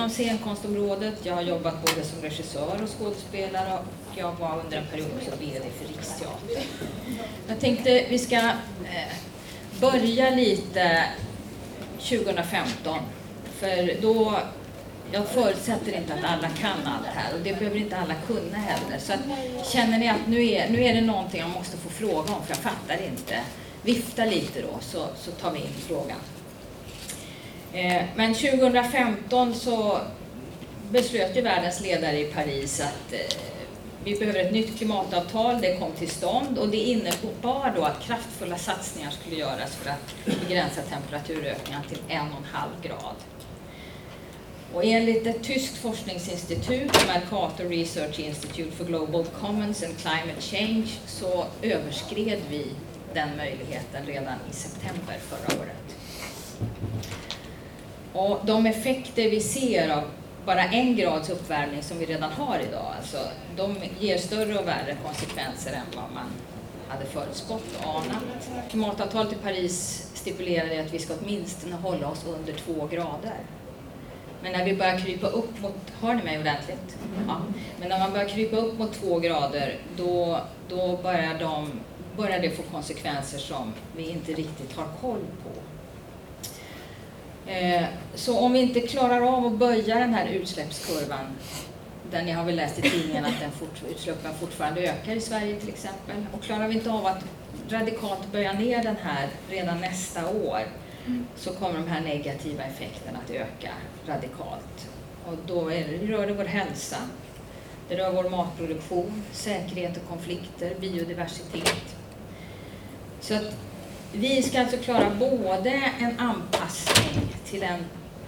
inom scenkonstområdet. Jag har jobbat både som regissör och skådespelare och jag var under en period också VD för Riksteatern. Jag tänkte vi ska eh, börja lite 2015. För då, jag förutsätter inte att alla kan allt här och det behöver inte alla kunna heller. Så att, känner ni att nu är, nu är det någonting jag måste få fråga om för jag fattar inte, vifta lite då så, så tar vi in frågan. Eh, men 2015 så beslöt ju världens ledare i Paris att eh, vi behöver ett nytt klimatavtal. Det kom till stånd och det innebar då att kraftfulla satsningar skulle göras för att begränsa temperaturökningen till en och en halv grad. Och enligt ett tyskt forskningsinstitut, Mercator Research Institute for Global Commons and Climate Change, så överskred vi den möjligheten redan i september förra året. Och de effekter vi ser av bara en grads uppvärmning som vi redan har idag, alltså, de ger större och värre konsekvenser än vad man hade förutspått och anat. Klimatavtalet i Paris stipulerade att vi ska åtminstone hålla oss under två grader. Men när vi börjar krypa upp mot, hör ni mig ordentligt? Ja. Men när man börjar krypa upp mot två grader, då, då börjar, de, börjar det få konsekvenser som vi inte riktigt har koll på. Eh, så om vi inte klarar av att böja den här utsläppskurvan, där ni har väl läst i tidningen att den fort, utsläppen fortfarande ökar i Sverige till exempel, och klarar vi inte av att radikalt böja ner den här redan nästa år, så kommer de här negativa effekterna att öka radikalt. Och då är det, rör det vår hälsa, det rör vår matproduktion, säkerhet och konflikter, biodiversitet. Så att vi ska alltså klara både en anpassning till en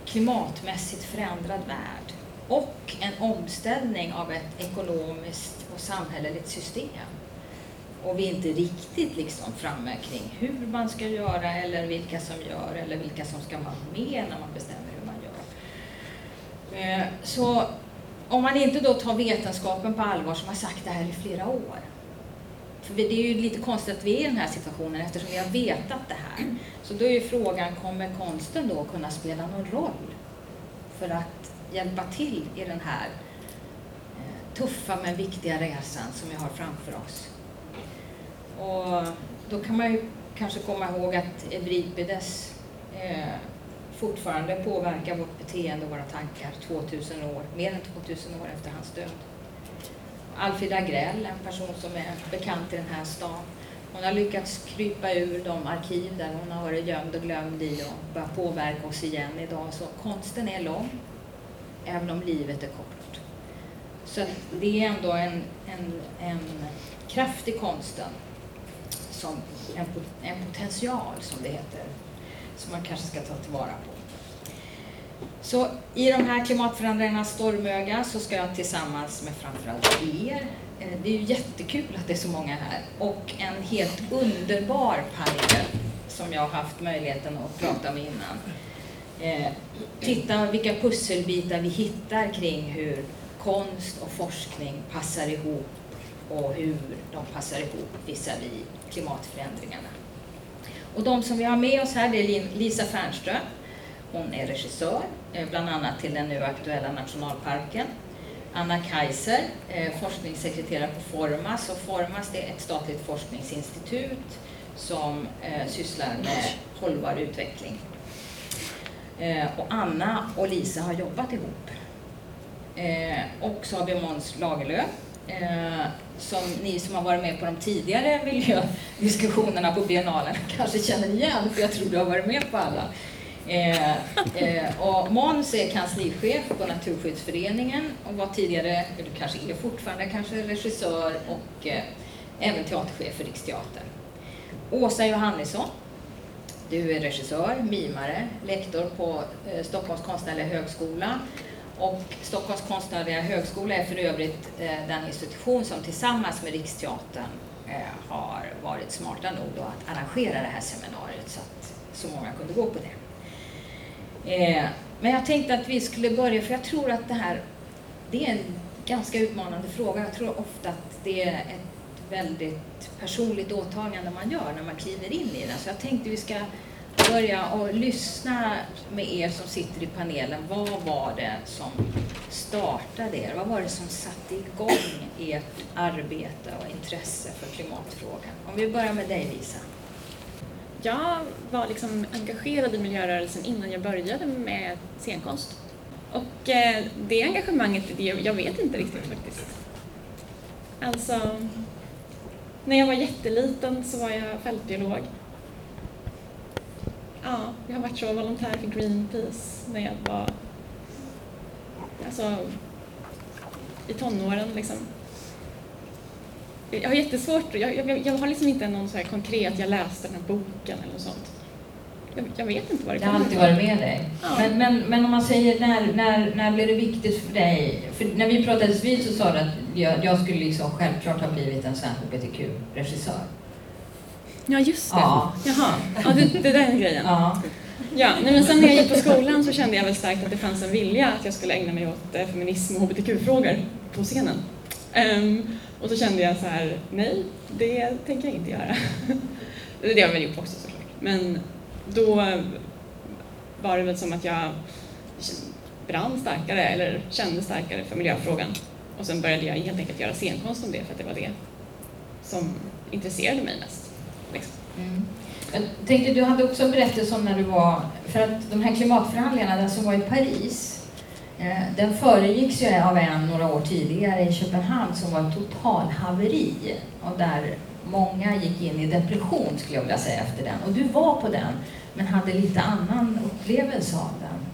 klimatmässigt förändrad värld och en omställning av ett ekonomiskt och samhälleligt system. Och vi är inte riktigt liksom framme kring hur man ska göra eller vilka som gör eller vilka som ska vara med när man bestämmer hur man gör. Eh, så om man inte då tar vetenskapen på allvar som har sagt det här i flera år för det är ju lite konstigt att vi är i den här situationen eftersom vi har vetat det här. Så då är ju frågan, kommer konsten då kunna spela någon roll för att hjälpa till i den här eh, tuffa men viktiga resan som vi har framför oss? Och då kan man ju kanske komma ihåg att Euripides eh, fortfarande påverkar vårt beteende och våra tankar 2000 år, mer än 2000 år efter hans död. Alfred Agrell, en person som är bekant i den här stan. Hon har lyckats krypa ur de arkiv där hon har varit gömd och glömd i och börjat påverka oss igen idag. Så konsten är lång, även om livet är kort. Så det är ändå en, en, en kraft i konsten, som en, en potential som det heter, som man kanske ska ta tillvara på. Så i de här klimatförändringarnas stormöga så ska jag tillsammans med framförallt er, eh, det är ju jättekul att det är så många här, och en helt underbar panel som jag har haft möjligheten att prata med innan. Eh, titta vilka pusselbitar vi hittar kring hur konst och forskning passar ihop och hur de passar ihop visavi klimatförändringarna. Och de som vi har med oss här det är Lisa Fernström hon är regissör, eh, bland annat till den nu aktuella nationalparken. Anna Kaiser, eh, forskningssekreterare på Formas. Och Formas är ett statligt forskningsinstitut som eh, sysslar med hållbar utveckling. Och Anna och Lisa har jobbat ihop. Och så har vi Måns Lagerlöf som ni som har varit med på de tidigare miljödiskussionerna på biennalen kanske känner igen, för jag tror du har varit med på alla. Eh, eh, och Måns är kanslichef på Naturskyddsföreningen och var tidigare, eller kanske är fortfarande, kanske regissör och eh, även teaterchef för Riksteatern. Åsa Johannesson, du är regissör, mimare, lektor på eh, Stockholms konstnärliga högskola och Stockholms konstnärliga högskola är för övrigt eh, den institution som tillsammans med Riksteatern eh, har varit smarta nog att arrangera det här seminariet så att så många kunde gå på det. Eh, men jag tänkte att vi skulle börja, för jag tror att det här det är en ganska utmanande fråga. Jag tror ofta att det är ett väldigt personligt åtagande man gör när man kliver in i den. Så jag tänkte vi ska börja och lyssna med er som sitter i panelen. Vad var det som startade er? Vad var det som satte igång ert arbete och intresse för klimatfrågan? Om vi börjar med dig Lisa. Jag var liksom engagerad i miljörörelsen innan jag började med scenkonst. Och eh, det engagemanget, det, jag vet inte riktigt faktiskt. Alltså, när jag var jätteliten så var jag fältbiolog. Ja, jag har varit så volontär för Greenpeace när jag var alltså, i tonåren liksom. Jag har jättesvårt, jag, jag, jag har liksom inte någon så här konkret, jag läste den här boken eller något sånt. Jag, jag vet inte vad det kommer Det har alltid varit med dig. Ja. Men, men, men om man säger, när, när, när blev det viktigt för dig? För när vi pratades vid så sa du att jag, jag skulle liksom självklart ha blivit en svensk hbtq-regissör. Ja, just det. Ja. Jaha, ja, det, det där är grejen. Ja. Ja, nej, men sen när jag gick på skolan så kände jag väl starkt att det fanns en vilja att jag skulle ägna mig åt eh, feminism och hbtq-frågor på scenen. Um, och så kände jag så här, nej, det tänker jag inte göra. det har jag väl gjort också såklart. Men då var det väl som att jag brann starkare eller kände starkare för miljöfrågan. Och sen började jag helt enkelt göra scenkonst om det för att det var det som intresserade mig mest. Liksom. Mm. Jag tänkte, du hade också en berättelse om när du var, för att de här klimatförhandlingarna, den som var i Paris, Eh, den föregicks ju av en några år tidigare i Köpenhamn som var ett totalhaveri och där många gick in i depression skulle jag vilja säga efter den. Och du var på den, men hade lite annan upplevelse av den.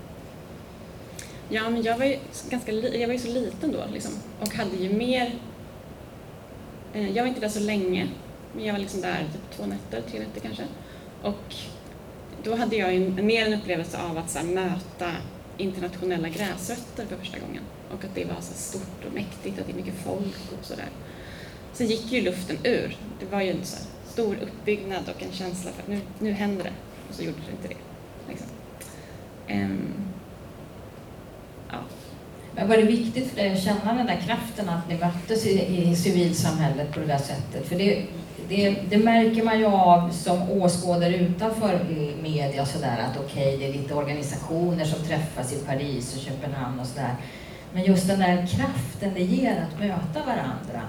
Ja, men jag var ju, ganska jag var ju så liten då liksom, och hade ju mer... Eh, jag var inte där så länge, men jag var liksom där typ två nätter, tre nätter kanske. Och då hade jag ju mer en upplevelse av att så här, möta internationella gräsrötter för första gången. Och att det var så stort och mäktigt, att det är mycket folk och sådär. Sen gick ju luften ur. Det var ju en så stor uppbyggnad och en känsla för att nu, nu händer det. Och så gjorde det inte det. Liksom. Um, ja. Men var det viktigt för dig att känna den där kraften att ni möttes i, i civilsamhället på det där sättet? För det, det, det, märker man ju av som åskådare utanför media sådär att okej, okay, det är lite organisationer som träffas i Paris och Köpenhamn och sådär. Men just den där kraften det ger att möta varandra.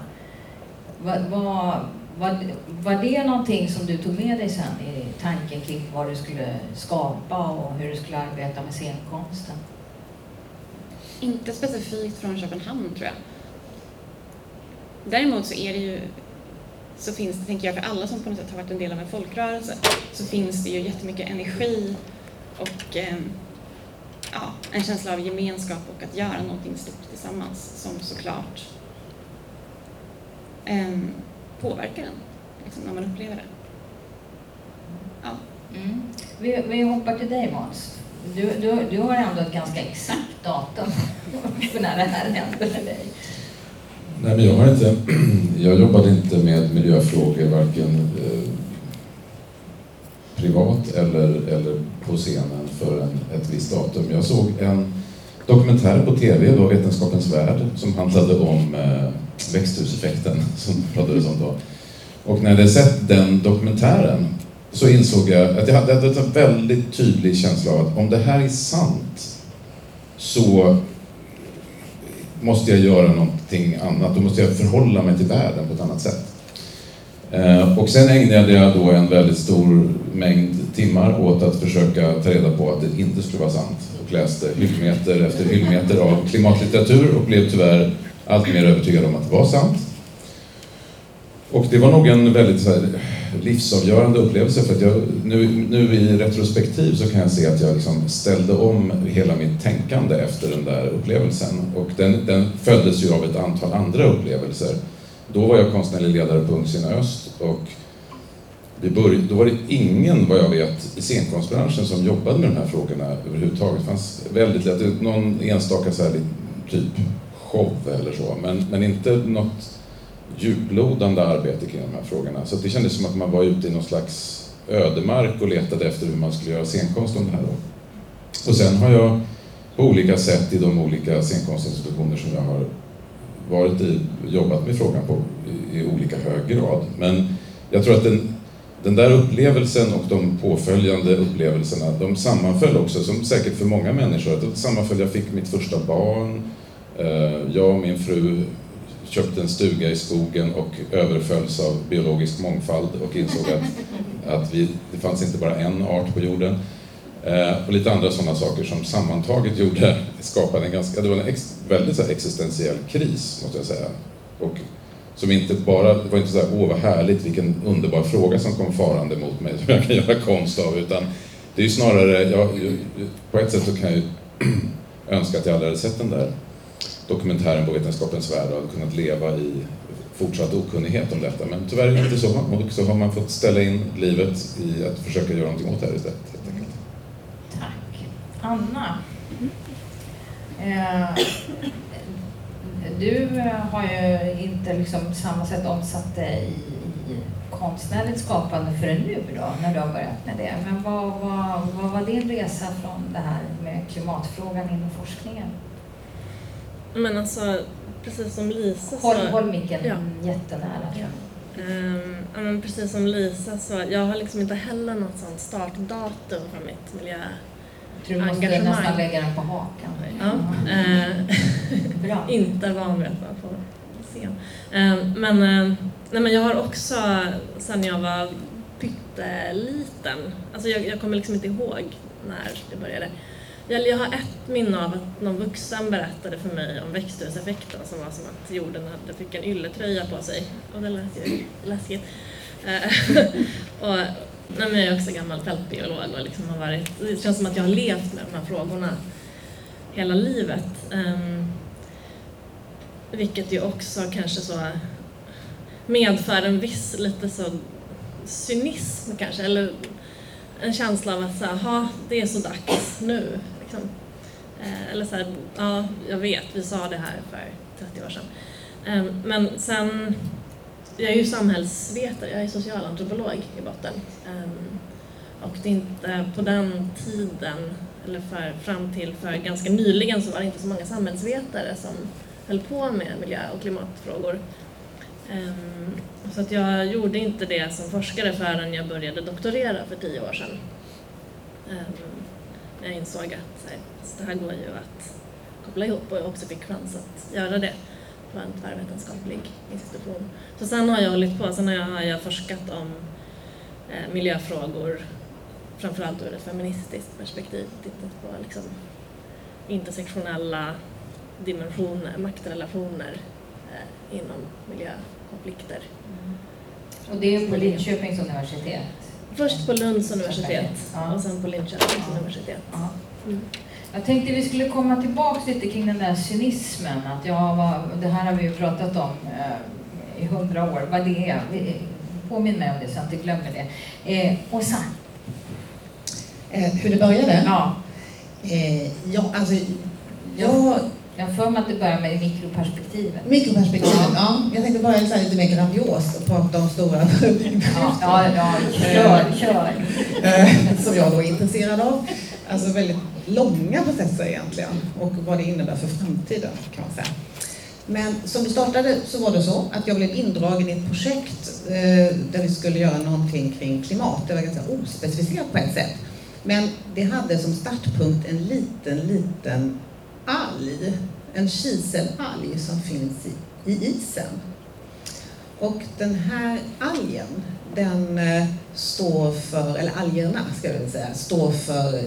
Var, var, var, var det någonting som du tog med dig sen i tanken kring vad du skulle skapa och hur du skulle arbeta med scenkonsten? Inte specifikt från Köpenhamn tror jag. Däremot så är det ju så finns det, tänker jag, för alla som på något sätt har varit en del av en folkrörelse, så finns det ju jättemycket energi och eh, ja, en känsla av gemenskap och att göra någonting stort tillsammans som såklart eh, påverkar en liksom, när man upplever det. Ja. Mm. Vi, vi hoppar till dig Måns. Du, du, du har ändå ett ganska exakt datum för när det här händer för dig. Nej, men jag, har inte, jag jobbade inte med miljöfrågor varken eh, privat eller, eller på scenen för en, ett visst datum. Jag såg en dokumentär på TV, då, Vetenskapens värld, som handlade om eh, växthuseffekten som pratades om då. Och när jag hade sett den dokumentären så insåg jag att jag hade en väldigt tydlig känsla av att om det här är sant så måste jag göra någonting annat. Då måste jag förhålla mig till världen på ett annat sätt. Eh, och sen ägnade jag då en väldigt stor mängd timmar åt att försöka ta reda på att det inte skulle vara sant och läste hyllmeter efter hyllmeter av klimatlitteratur och blev tyvärr allt mer övertygad om att det var sant. Och det var nog en väldigt så här, livsavgörande upplevelse för att jag, nu, nu i retrospektiv så kan jag se att jag liksom ställde om hela mitt tänkande efter den där upplevelsen. Och den, den följdes ju av ett antal andra upplevelser. Då var jag konstnärlig ledare på Ungsina Öst och det började, då var det ingen, vad jag vet, i scenkonstbranschen som jobbade med de här frågorna överhuvudtaget. Det fanns väldigt lätt, någon enstaka så här, typ show eller så, men, men inte något djuplodande arbete kring de här frågorna. Så det kändes som att man var ute i någon slags ödemark och letade efter hur man skulle göra scenkonst om det här. Då. Och sen har jag på olika sätt i de olika scenkonstinstitutioner som jag har varit i, jobbat med frågan på i, i olika hög grad. Men jag tror att den, den där upplevelsen och de påföljande upplevelserna, de sammanföll också, som säkert för många människor, att sammanföll, jag fick mitt första barn, eh, jag och min fru köpte en stuga i skogen och överfölls av biologisk mångfald och insåg att, att vi, det fanns inte bara en art på jorden. Eh, och lite andra sådana saker som sammantaget gjorde, skapade en ganska, det var en ex, väldigt så existentiell kris måste jag säga. Och som inte bara, det var inte så här, åh vad härligt, vilken underbar fråga som kom farande mot mig som jag kan göra konst av, utan det är ju snarare, jag, på ett sätt så kan jag ju önska att jag aldrig hade sett den där dokumentären på Vetenskapens Värld och kunnat leva i fortsatt okunnighet om detta. Men tyvärr är det inte så. Och så har man fått ställa in livet i att försöka göra någonting åt det här istället. Tack. Anna. Eh, du eh, har ju inte liksom samma sätt omsatt dig i, i konstnärligt skapande förrän nu då, när du har börjat med det. Men vad, vad, vad var din resa från det här med klimatfrågan inom forskningen? Men alltså, precis som Lisa så... Håll, håll micken ja. jättenära. Ja. Um, men precis som Lisa så, jag har liksom inte heller något sånt startdatum för mitt miljö du måste nästan lägga den på hakan. Ja. Mm. Uh, inte van vid att vara på scen. Uh, men, uh, nej, men jag har också, sen jag var pytteliten, alltså jag, jag kommer liksom inte ihåg när det började, jag har ett minne av att någon vuxen berättade för mig om växthuseffekten som var som att jorden hade, fick en ylletröja på sig. Och det lät ju läskigt. Eh, och, nej, men jag är också gammal fältbiolog och liksom har varit, det känns som att jag har levt med de här frågorna hela livet. Um, vilket ju också kanske så medför en viss lite så cynism kanske, eller en känsla av att så här, det är så dags nu. Liksom. Eh, eller så här, ja, jag vet, vi sa det här för 30 år sedan. Eh, men sen, jag är ju samhällsvetare, jag är socialantropolog i botten. Eh, och det är inte på den tiden, eller för, fram till för ganska nyligen, så var det inte så många samhällsvetare som höll på med miljö och klimatfrågor. Ehm, så att jag gjorde inte det som forskare förrän jag började doktorera för tio år sedan. Ehm, jag insåg att här, det här går ju att koppla ihop och jag också fick chans att göra det på en tvärvetenskaplig institution. Så sen har jag hållit på, sen har jag, har jag forskat om eh, miljöfrågor framförallt ur ett feministiskt perspektiv, tittat på liksom, intersektionella dimensioner, maktrelationer eh, inom miljökonflikter. Mm. Och det är på Linköpings universitet? Först på Lunds universitet ja. och sen på Linköpings ja. universitet. Ja. Mm. Jag tänkte vi skulle komma tillbaka lite kring den där cynismen. Att jag var, det här har vi ju pratat om eh, i hundra år, vad det är. Påminn mig om det så att jag inte glömmer det. Eh, och sen? Eh, hur det började? Ja. Eh, ja, alltså, jag jag har för mig att det börjar med mikroperspektivet. Mikroperspektivet, ja. ja. Jag tänkte börja lite mer grandiost och prata om stora ja, ja, ja, kör, kör. Eh, som jag då är intresserad av. Alltså väldigt långa processer egentligen och vad det innebär för framtiden kan man säga. Men som det startade så var det så att jag blev indragen i ett projekt eh, där vi skulle göra någonting kring klimat. Det var ganska ospecificerat på ett sätt. Men det hade som startpunkt en liten, liten alg, en kiselalg som finns i, i isen. Och den här algen, den eh, står för, eller algerna ska jag väl säga, står för eh,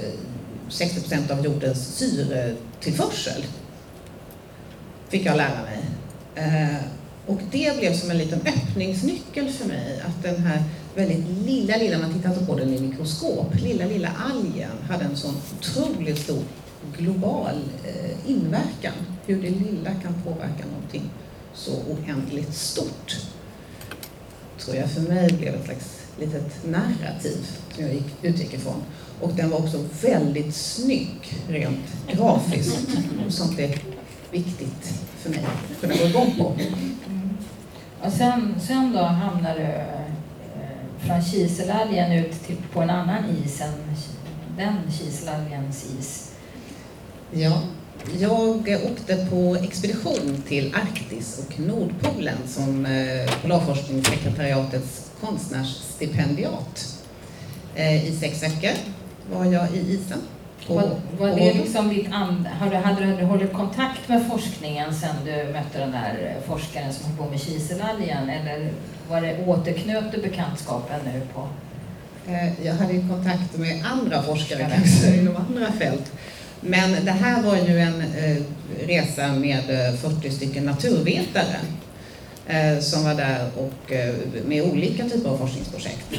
60 procent av jordens syretillförsel. Fick jag lära mig. Eh, och det blev som en liten öppningsnyckel för mig, att den här väldigt lilla, lilla, man tittar inte på den i mikroskop, lilla, lilla algen hade en sån otroligt stor global eh, inverkan. Hur det lilla kan påverka någonting så oändligt stort. Tror jag för mig blev ett slags litet narrativ som jag gick, utgick ifrån. Och den var också väldigt snygg rent grafiskt. Sånt är viktigt för mig att kunna gå igång på. Mm. Och sen, sen då hamnade du eh, från kiselalgen ut till, på en annan is än den kiselalgens is. Ja, jag åkte på expedition till Arktis och Nordpolen som eh, Polarforskningssekretariatets konstnärsstipendiat. Eh, I sex veckor var jag i isen. Var, var det liksom ditt and, hade, hade du hållit kontakt med forskningen sen du mötte den där forskaren som höll på med kiselalgen eller var det återknöt du bekantskapen nu på? Eh, jag hade kontakt med andra forskare kanske inom andra fält. Men det här var ju en eh, resa med 40 eh, stycken naturvetare som var där och med olika typer av forskningsprojekt.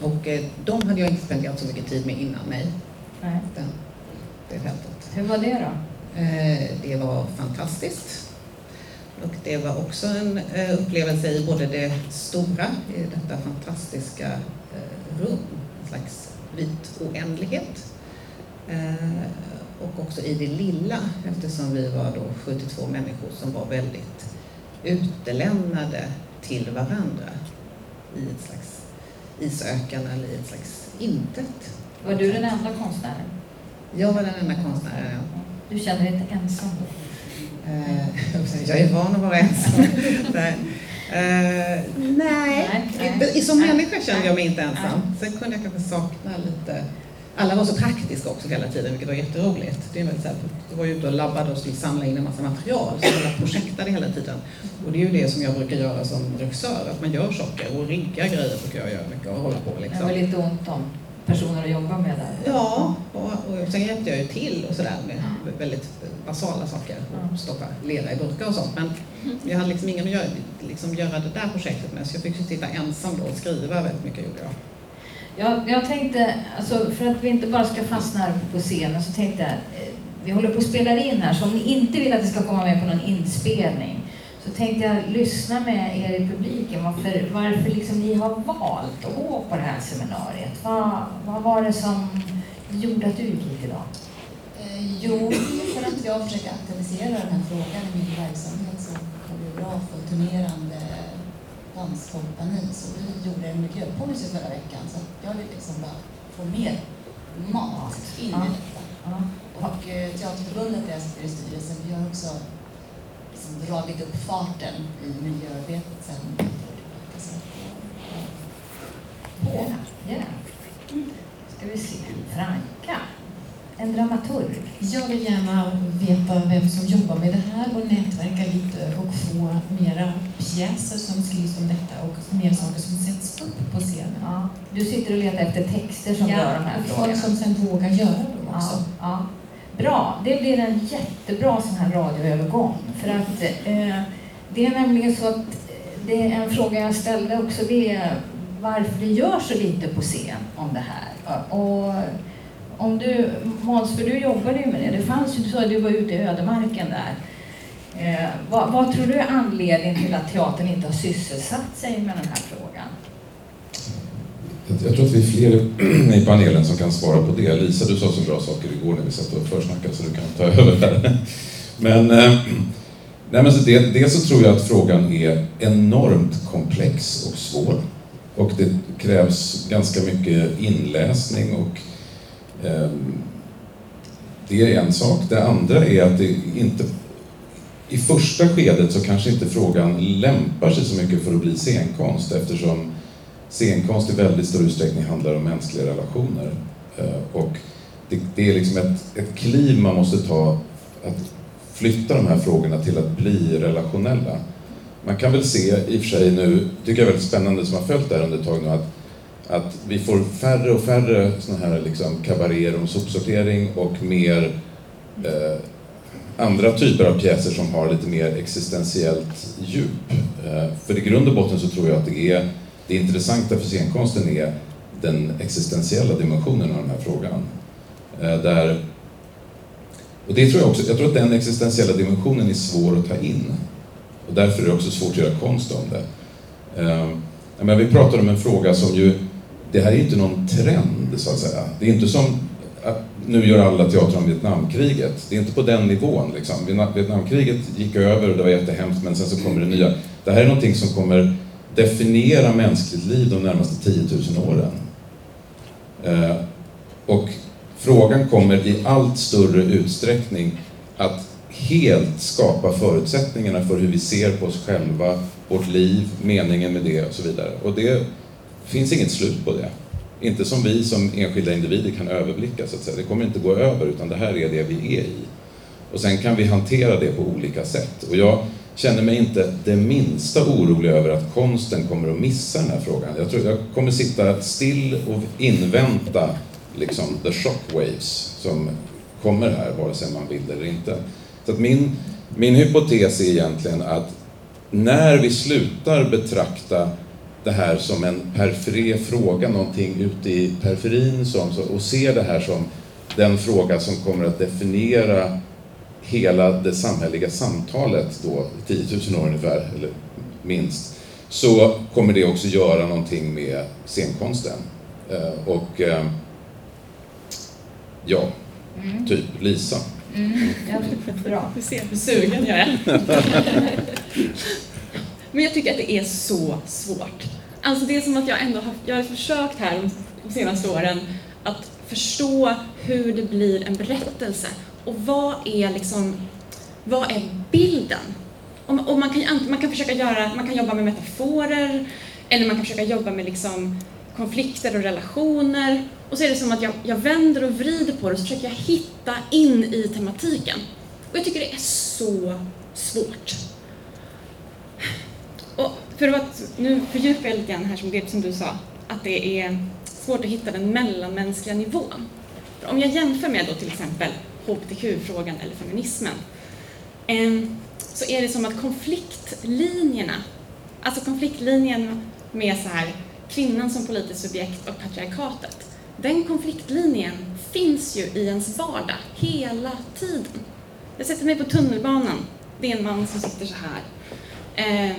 Och de hade jag inte spenderat så mycket tid med innan mig. Nej. Den, det fältet. Hur var det då? Det var fantastiskt. Och det var också en upplevelse i både det stora, i detta fantastiska rum, en slags vit oändlighet. Eh, och också i det lilla eftersom vi var då 72 människor som var väldigt utelämnade till varandra i ett slags isöken eller i ett slags intet. Var du den enda konstnären? Jag var den enda konstnären, ja. Du känner dig inte ensam då? Eh, jag är van att vara ensam. nej, nej. nej. som människa kände jag mig inte ensam. Sen kunde jag kanske sakna lite alla var så praktiska också hela tiden, vilket var jätteroligt. Det, är väldigt så här, jag var ju ute och labbade och skulle samla in en massa material, så jag projektade hela tiden. Och det är ju det som jag brukar göra som regissör, att man gör saker och riggar grejer brukar jag göra mycket och hålla på liksom. Det var lite ont om personer att jobba med där? Ja, och, och sen hjälpte jag ju till och sådär med väldigt basala saker. Och stoppa lera i burkar och sånt. Men jag hade liksom ingen att göra, liksom göra det där projektet med, så jag fick sitta ensam då och skriva väldigt mycket gjorde jag. Jag, jag tänkte, alltså för att vi inte bara ska fastna här på scenen, så tänkte jag, eh, vi håller på att spela in här, så om ni inte vill att det ska komma med på någon inspelning, så tänkte jag lyssna med er i publiken varför, varför liksom ni har valt att gå på det här seminariet. Vad, vad var det som gjorde att du gick hit idag? Eh, jo, för att jag försöker aktualisera den här frågan i min verksamhet som koreograf och turnerande danskompani så vi gjorde en miljöpolicy förra veckan så jag vill liksom bara få mer mat in i detta. Ja. Och eh, Teaterförbundet där jag sitter i styrelsen, vi har också liksom dragit upp farten i miljöarbetet sen så, ja. Ja. Ska vi se. Franka en dramaturg? Jag vill gärna veta vem som jobbar med det här och nätverka lite och få mera pjäser som skrivs om detta och mer saker som sätts upp på scenen. Ja. Du sitter och letar efter texter som ja, rör de här och frågorna? folk som sen vågar göra dem också. Ja. Bra, det blir en jättebra sån här radioövergång. För att eh, det är nämligen så att det är en fråga jag ställde också, det är varför det görs så lite på scen om det här. Och om du, Måns, för du jobbade ju med det, det fanns ju, du sa att du var ute i ödemarken där. Eh, vad, vad, tror du är anledningen till att teatern inte har sysselsatt sig med den här frågan? Jag tror att vi är fler i panelen som kan svara på det. Lisa, du sa så bra saker igår när vi satt och försnackade så du kan ta över här. Men, eh, nej, men så det, dels så tror jag att frågan är enormt komplex och svår. Och det krävs ganska mycket inläsning och Ehm, det är en sak. Det andra är att det inte... I första skedet så kanske inte frågan lämpar sig så mycket för att bli scenkonst eftersom scenkonst i väldigt stor utsträckning handlar om mänskliga relationer. Ehm, och det, det är liksom ett, ett kliv man måste ta att flytta de här frågorna till att bli relationella. Man kan väl se i och för sig nu, tycker jag är väldigt spännande som har följt det här under ett tag nu, att att vi får färre och färre sådana här liksom kabaréer om sopsortering och mer eh, andra typer av pjäser som har lite mer existentiellt djup. Eh, för i grund och botten så tror jag att det är det intressanta för scenkonsten är den existentiella dimensionen av den här frågan. Eh, där, och det tror jag också, jag tror att den existentiella dimensionen är svår att ta in. Och därför är det också svårt att göra konst om det. Eh, men vi pratar om en fråga som ju det här är inte någon trend så att säga. Det är inte som att nu gör alla teatrar om Vietnamkriget. Det är inte på den nivån. Liksom. Vietnamkriget gick över och det var jättehemskt men sen så kommer det nya. Det här är någonting som kommer definiera mänskligt liv de närmaste 10 000 åren. Eh, och frågan kommer i allt större utsträckning att helt skapa förutsättningarna för hur vi ser på oss själva, vårt liv, meningen med det och så vidare. Och det det finns inget slut på det. Inte som vi som enskilda individer kan överblicka så att säga. Det kommer inte gå över utan det här är det vi är i. Och sen kan vi hantera det på olika sätt. Och jag känner mig inte det minsta orolig över att konsten kommer att missa den här frågan. Jag tror jag kommer sitta still och invänta liksom the shockwaves som kommer här, vare sig man vill det eller inte. Så att min, min hypotes är egentligen att när vi slutar betrakta det här som en periferi fråga, någonting ute i periferin som, och ser det här som den fråga som kommer att definiera hela det samhälleliga samtalet då, 10 000 år ungefär, eller minst, så kommer det också göra någonting med scenkonsten. Eh, och eh, ja, mm. typ Lisa. Mm. Ja, bra. Du ser hur sugen jag är. Men jag tycker att det är så svårt. Alltså det är som att jag ändå har, jag har försökt här de senaste åren att förstå hur det blir en berättelse och vad är liksom, vad är bilden? Och, och man, kan, man kan försöka göra, man kan jobba med metaforer eller man kan försöka jobba med liksom konflikter och relationer och så är det som att jag, jag vänder och vrider på det och så försöker jag hitta in i tematiken. Och jag tycker det är så svårt. Och för att nu fördjupa jag lite grann här som det som du sa, att det är svårt att hitta den mellanmänskliga nivån. För om jag jämför med då till exempel hbtq-frågan eller feminismen, eh, så är det som att konfliktlinjerna, alltså konfliktlinjen med så här, kvinnan som politiskt subjekt och patriarkatet, den konfliktlinjen finns ju i ens vardag hela tiden. Jag sätter mig på tunnelbanan, det är en man som sitter så här. Eh,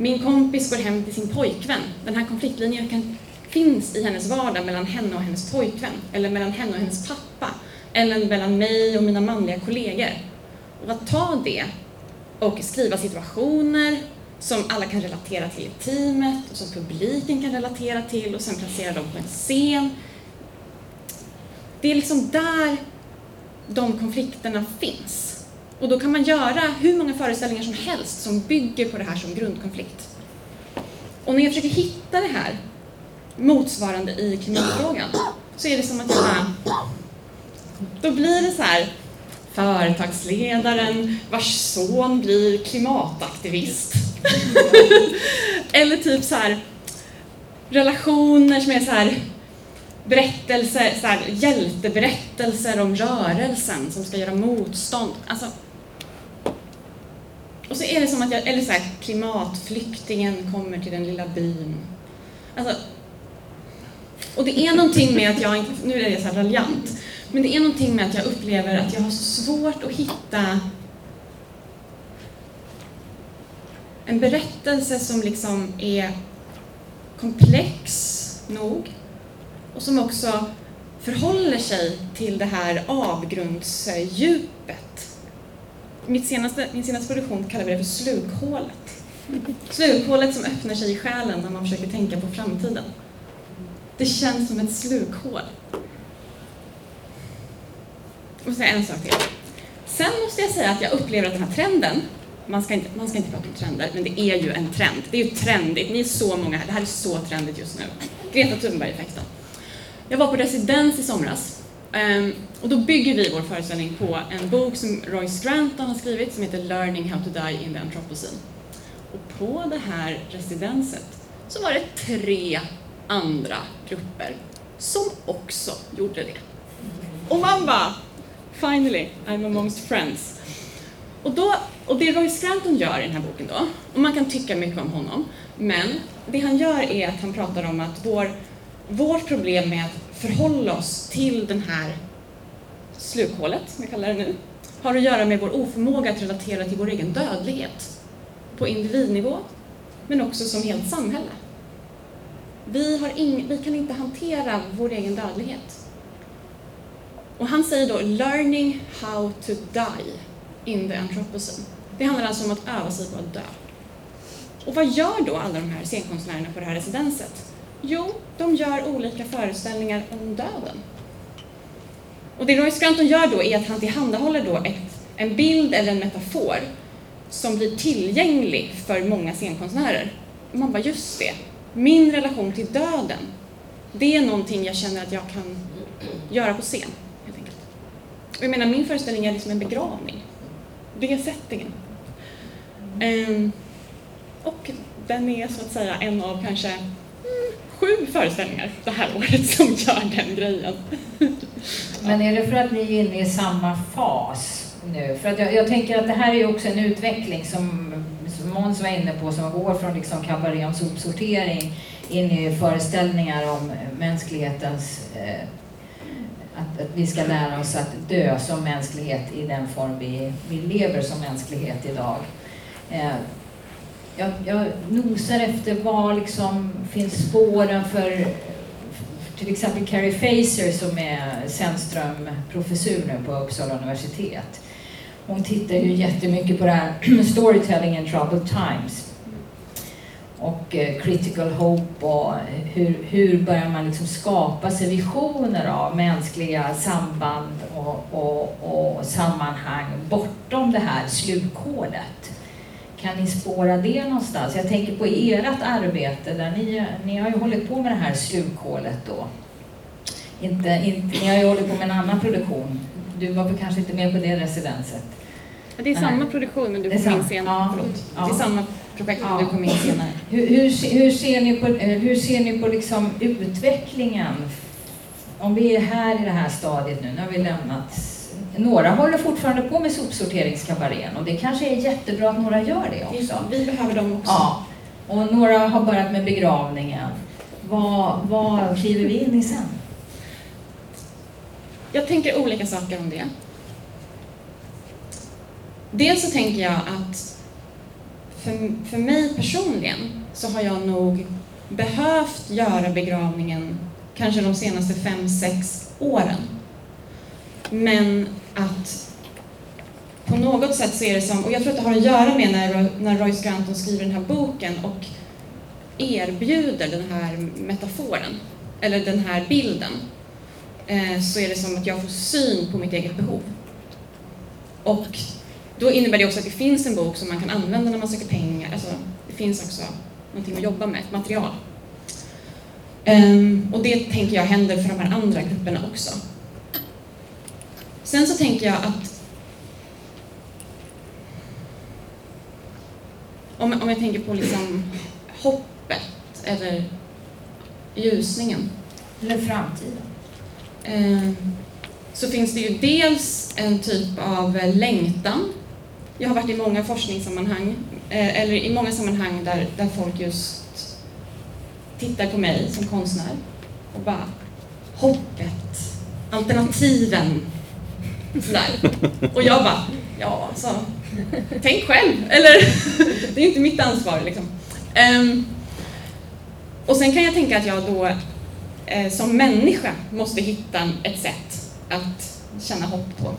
min kompis går hem till sin pojkvän. Den här konfliktlinjen kan, finns i hennes vardag mellan henne och hennes pojkvän, eller mellan henne och hennes pappa, eller mellan mig och mina manliga kollegor. Och att ta det och skriva situationer som alla kan relatera till i teamet och som publiken kan relatera till och sen placera dem på en scen. Det är liksom där de konflikterna finns. Och då kan man göra hur många föreställningar som helst som bygger på det här som grundkonflikt. Och när jag försöker hitta det här motsvarande i klimatfrågan så är det som att jag då blir det så här företagsledaren vars son blir klimataktivist. Eller typ så här relationer som är så här berättelser, så här, hjälteberättelser om rörelsen som ska göra motstånd. Alltså, och så är det som att jag, eller så här, klimatflyktingen kommer till den lilla byn. Alltså, och det är någonting med att jag nu är det så här raljant, men det är någonting med att jag upplever att jag har så svårt att hitta en berättelse som liksom är komplex nog och som också förhåller sig till det här avgrundsdjupet. Mitt senaste, min senaste produktion kallar vi det för slukhålet. Slukhålet som öppnar sig i själen när man försöker tänka på framtiden. Det känns som ett slukhål. Och säga en sak till. Sen måste jag säga att jag upplever att den här trenden, man ska, inte, man ska inte prata om trender, men det är ju en trend. Det är ju trendigt. Ni är så många här. Det här är så trendigt just nu. Greta Thunberg-effekten. Jag var på residens i somras Ehm, och då bygger vi vår föreställning på en bok som Roy Scranton har skrivit som heter Learning How to Die in the Anthropocene. Och på det här residenset så var det tre andra grupper som också gjorde det. Och man bara, finally, I'm amongst friends. Och, då, och det Roy Scranton gör i den här boken då, och man kan tycka mycket om honom, men det han gör är att han pratar om att vår, vårt problem med att förhålla oss till den här slukhålet, som jag kallar det nu, har att göra med vår oförmåga att relatera till vår egen dödlighet på individnivå, men också som helt samhälle. Vi, har ing, vi kan inte hantera vår egen dödlighet. Och han säger då learning how to die in the anthropocene. Det handlar alltså om att öva sig på att dö. Och vad gör då alla de här scenkonstnärerna på det här residenset? Jo, de gör olika föreställningar om döden. Och det Roy Scranton gör då är att han tillhandahåller då ett en bild eller en metafor som blir tillgänglig för många scenkonstnärer. Och man bara, just det, min relation till döden, det är någonting jag känner att jag kan göra på scen, helt enkelt. Och jag menar, min föreställning är liksom en begravning. Det är settingen. Um, och den är så att säga en av kanske mm, sju föreställningar det här året som gör den grejen. Men är det för att ni är inne i samma fas nu? För att jag, jag tänker att det här är ju också en utveckling som, som Måns var inne på, som går från liksom kabaré om sopsortering in i föreställningar om eh, mänsklighetens eh, att, att, vi ska lära oss att dö som mänsklighet i den form vi, vi lever som mänsklighet idag. Eh, jag, jag nosar efter var liksom finns spåren för till exempel Carrie Facer som är Sennström-professur nu på Uppsala universitet. Hon tittar ju jättemycket på det här storytelling in troubled times och eh, critical hope och hur, hur börjar man liksom skapa sig visioner av mänskliga samband och, och, och sammanhang bortom det här slutkodet. Kan ni spåra det någonstans? Jag tänker på ert arbete där ni, ni har ju hållit på med det här slukhålet då. Inte, inte, ni har ju hållit på med en annan produktion. Du var kanske inte med på det residenset? Det är samma produktion men du kom in senare. Ja, Förlåt. Ja. Det är samma projekt men ja. du kom in senare. Hur, hur, hur, ser ni på, eh, hur ser ni på liksom utvecklingen? Om vi är här i det här stadiet nu, nu har vi lämnat några håller fortfarande på med sopsorteringskabarén och det kanske är jättebra att några gör det också. Vi behöver dem också. Ja. Och några har börjat med begravningen. Vad, vad kliver vi in i sen? Jag tänker olika saker om det. Dels så tänker jag att för, för mig personligen så har jag nog behövt göra begravningen kanske de senaste fem, sex åren. Men att på något sätt så är det som, och jag tror att det har att göra med när, när Roy Scranton skriver den här boken och erbjuder den här metaforen, eller den här bilden, eh, så är det som att jag får syn på mitt eget behov. Och då innebär det också att det finns en bok som man kan använda när man söker pengar. Alltså, det finns också någonting att jobba med, ett material. Ehm, och det tänker jag händer för de här andra grupperna också. Sen så tänker jag att om, om jag tänker på liksom hoppet eller ljusningen. Eller framtiden. Um, så finns det ju dels en typ av längtan jag har varit i många forskningssammanhang, eh, eller i många sammanhang där, där folk just tittar på mig som konstnär och bara hoppet, alternativen, sådär. Och jag bara, ja alltså, tänk själv, eller det är inte mitt ansvar liksom. Um, och sen kan jag tänka att jag då eh, som människa måste hitta ett sätt att känna hopp på.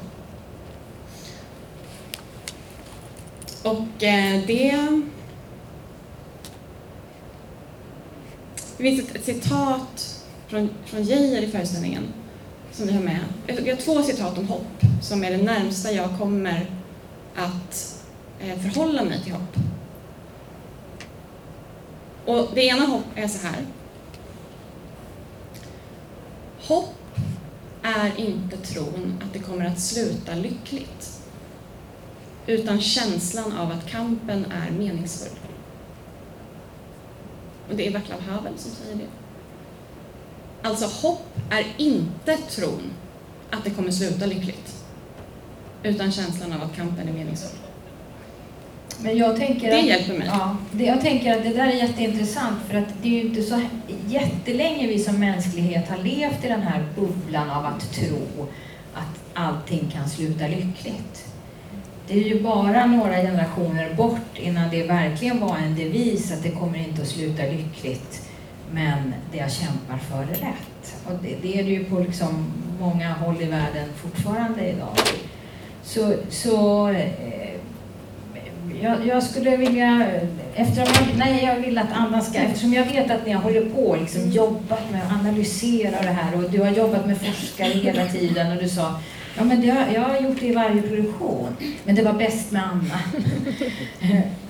Och eh, det... Det finns ett, ett citat från, från Geijer i föreställningen som vi har med. Vi har två citat om hopp som är det närmsta jag kommer att eh, förhålla mig till hopp. Och det ena hopp är så här. Hopp är inte tron att det kommer att sluta lyckligt utan känslan av att kampen är meningsfull. Och det är Vaclav Havel som säger det. Alltså hopp är inte tron att det kommer sluta lyckligt, utan känslan av att kampen är meningsfull. Men jag tänker det att, hjälper mig. Ja, det, jag tänker att det där är jätteintressant för att det är ju inte så jättelänge vi som mänsklighet har levt i den här bubblan av att tro att allting kan sluta lyckligt. Det är ju bara några generationer bort innan det verkligen var en devis att det kommer inte att sluta lyckligt, men det jag kämpar för är rätt. Och det, det är det ju på liksom många håll i världen fortfarande idag. Så, så eh, jag, jag, skulle vilja, eftersom jag, nej, jag vill att Anna ska, eftersom jag vet att ni har hållit på och liksom jobbat med att analysera det här och du har jobbat med forskare hela tiden och du sa Ja, men det, jag har gjort det i varje produktion, men det var bäst med Anna.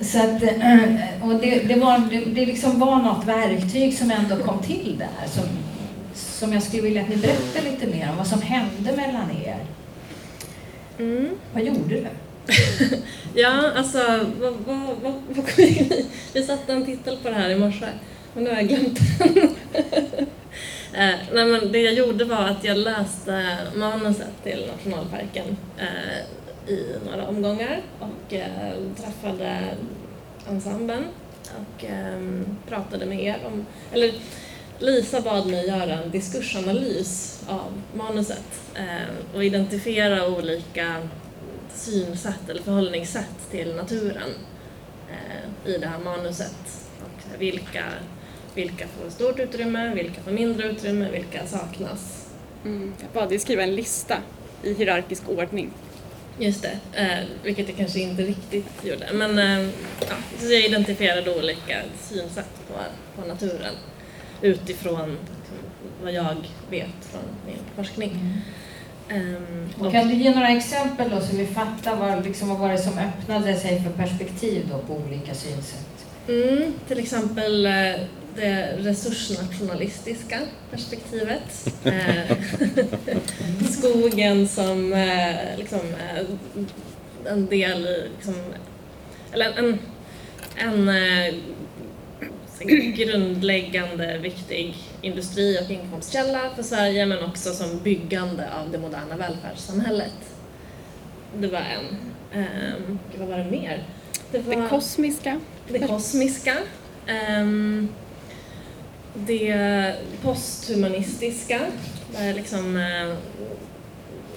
Så att, eh, och det, det, var, det, det liksom var något verktyg som ändå kom till där, som, som jag skulle vilja att ni berättar lite mer om, vad som hände mellan er. Mm. Vad gjorde du? ja, alltså, vad, vad, vad, vad vi, vi satte en titel på det här i morse, men nu har jag glömt den eh, nej, men det jag gjorde var att jag läste manuset till nationalparken eh, i några omgångar och eh, träffade ensemblen och eh, pratade med er om, eller Lisa bad mig göra en diskursanalys av manuset eh, och identifiera olika synsätt eller förhållningssätt till naturen eh, i det här manuset. Och vilka, vilka får stort utrymme, vilka får mindre utrymme, vilka saknas. Mm. Jag bad dig skriva en lista i hierarkisk ordning. Just det, eh, vilket jag kanske inte riktigt gjorde. Men eh, ja, så jag identifierade olika synsätt på, på naturen utifrån liksom, vad jag vet från min forskning. Mm. Um, och kan du ge några exempel då så vi fattar vad, liksom, vad var det som öppnade sig för perspektiv då på olika synsätt? Mm, till exempel eh, det resursnationalistiska perspektivet. Eh, skogen som eh, liksom, en del, liksom, eller en, en grundläggande viktig industri och inkomstkälla för Sverige men också som byggande av det moderna välfärdssamhället. Det var en. Um, vad var det mer? Det, var det kosmiska. Det kosmiska. Um, det posthumanistiska, där liksom, uh,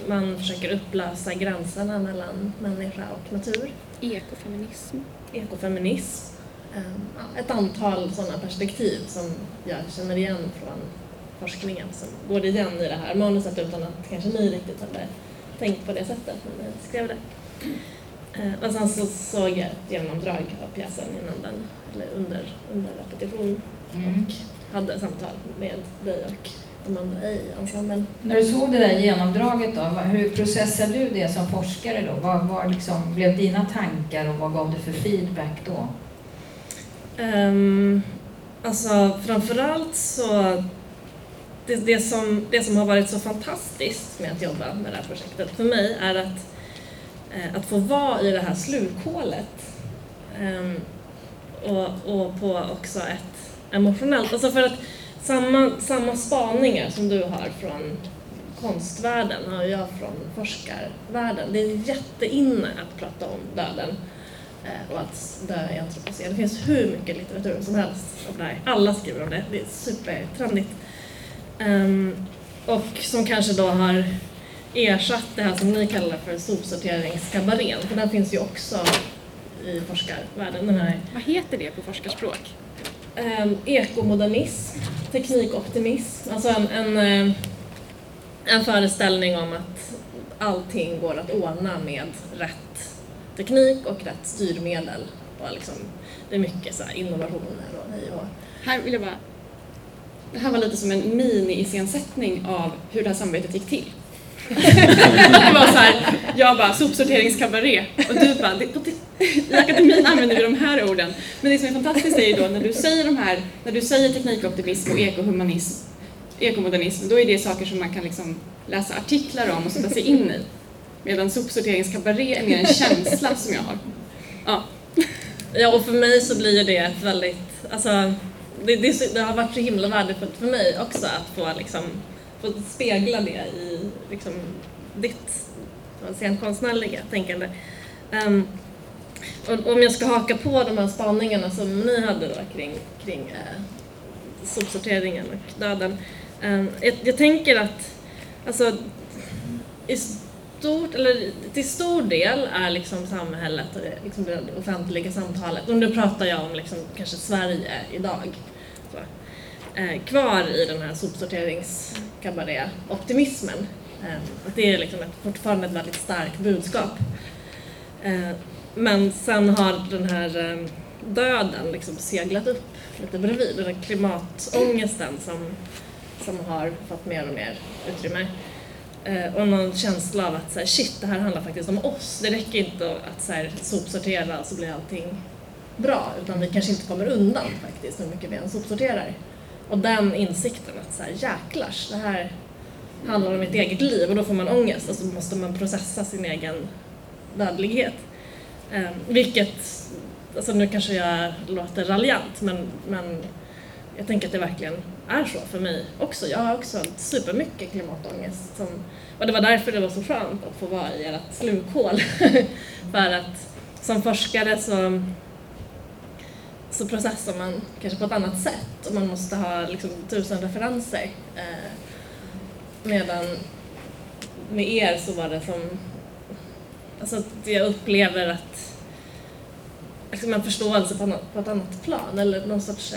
man försöker upplösa gränserna mellan människa och natur. Ekofeminism. Ekofeminism Ehm, ett antal sådana perspektiv som jag känner igen från forskningen som går igen i det här manuset utan att kanske ni riktigt hade tänkt på det sättet när ni skrev det. Ehm, och sen så såg jag ett genomdrag av pjäsen innan den, eller under, under repetition mm. och hade samtal med dig och Amanda i ensemblen. När du såg det där genomdraget då, hur processade du det som forskare då? Vad, vad liksom blev dina tankar och vad gav du för feedback då? Um, alltså framförallt så det, det, som, det som har varit så fantastiskt med att jobba med det här projektet för mig är att, eh, att få vara i det här slukhålet um, och, och på också ett emotionellt, alltså för att samma, samma spaningar som du har från konstvärlden har jag från forskarvärlden. Det är jätteinne att prata om döden eh, och att dö i antropocen. Det finns hur mycket litteratur som helst om det här. Alla skriver om det. Det är supertrendigt. Um, och som kanske då har ersatt det här som ni kallar för sopsorteringskabarén, för den finns ju också i forskarvärlden. Den här, Vad heter det på forskarspråk? Um, ekomodernism, teknikoptimism, alltså en, en, eh, en föreställning om att allting går att ordna med rätt teknik och rätt styrmedel. Och liksom, det är mycket så innovationer och hej och Här vill jag bara... Det här var lite som en mini-iscensättning av hur det här samarbetet gick till det var så här, jag bara sopsorteringskabaré och du bara, det, i akademin använder vi de här orden. Men det som är fantastiskt är ju då när du säger de här, när du säger teknikoptimism och ekohumanism, ekomodernism, då är det saker som man kan liksom läsa artiklar om och sätta sig in i. Medan sopsorteringskabaré är mer en känsla som jag har. Ja. ja, och för mig så blir det ett väldigt, alltså det, det, det, har varit så himla värdefullt för mig också att få, liksom, få spegla det i liksom, ditt scenkonstnärliga tänkande. Ehm, um, och om jag ska haka på de här spaningarna som ni hade då kring, kring uh, sopsorteringen och döden. Um, jag, jag tänker att alltså, stort, eller till stor del är liksom samhället och det, liksom det offentliga samtalet, och nu pratar jag om liksom kanske Sverige idag, så, uh, kvar i den här sopsorterings Eh, att det är liksom ett, fortfarande ett väldigt starkt budskap. Ehm, men sen har den här ehm, döden liksom seglat upp lite bredvid, den här klimatångesten som, som har fått mer och mer utrymme. Ehm, och någon känsla av att så här, shit, det här handlar faktiskt om oss. Det räcker inte att så här, sopsortera så blir allting bra, utan vi kanske inte kommer undan faktiskt hur mycket vi än sopsorterar. Och den insikten att så här, jäklars, det här handlar om mitt eget liv och då får man ångest och så måste man processa sin egen dödlighet. Eh, vilket, alltså nu kanske jag låter raljant men, men jag tänker att det verkligen är så för mig också. Jag har också supermycket klimatångest. Som, och det var därför det var så skönt att få vara i ert slukhål. för att som forskare så, så processar man kanske på ett annat sätt och man måste ha liksom tusen referenser. Eh, medan med er så var det som, alltså jag upplever att liksom en förståelse på, något, på ett annat plan eller någon sorts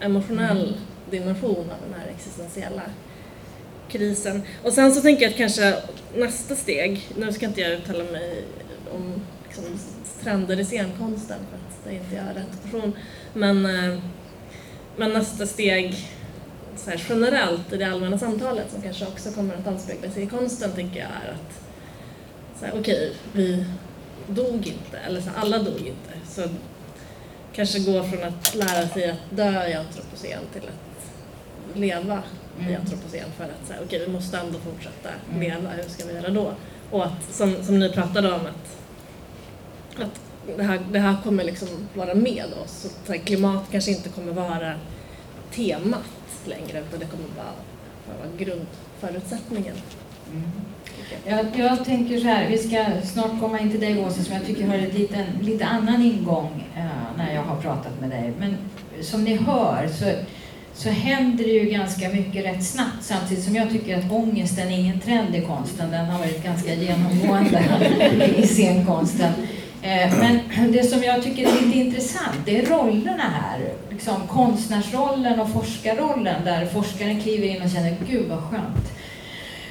emotionell mm. dimension av den här existentiella krisen. Och sen så tänker jag att kanske nästa steg, nu ska inte jag uttala mig om liksom, trender i scenkonsten för att det inte jag är rätt person, men, eh, men nästa steg så här, generellt i det allmänna samtalet som kanske också kommer att avspegla sig i konsten tänker jag är att okej, okay, vi dog inte, eller så alla dog inte. Så kanske gå från att lära sig att dö i antropocen till att leva mm. i antropocen för att säga okej, okay, vi måste ändå fortsätta mm. leva, hur ska vi göra då? Och att, som, som ni pratade om, att, att det, här, det här kommer liksom vara med oss. Så här, klimat kanske inte kommer vara temat längre, utan det kommer bara vara grundförutsättningen. Mm. Jag, jag, tänker så här, vi ska snart komma in till dig Åsa som jag tycker har en liten, lite annan ingång eh, när jag har pratat med dig. Men som ni hör så, så händer det ju ganska mycket rätt snabbt samtidigt som jag tycker att ångesten är ingen trend i konsten. Den har varit ganska genomgående i scenkonsten. Eh, men det som jag tycker är lite intressant, det är rollerna här. Liksom konstnärsrollen och forskarrollen där forskaren kliver in och känner, gud vad skönt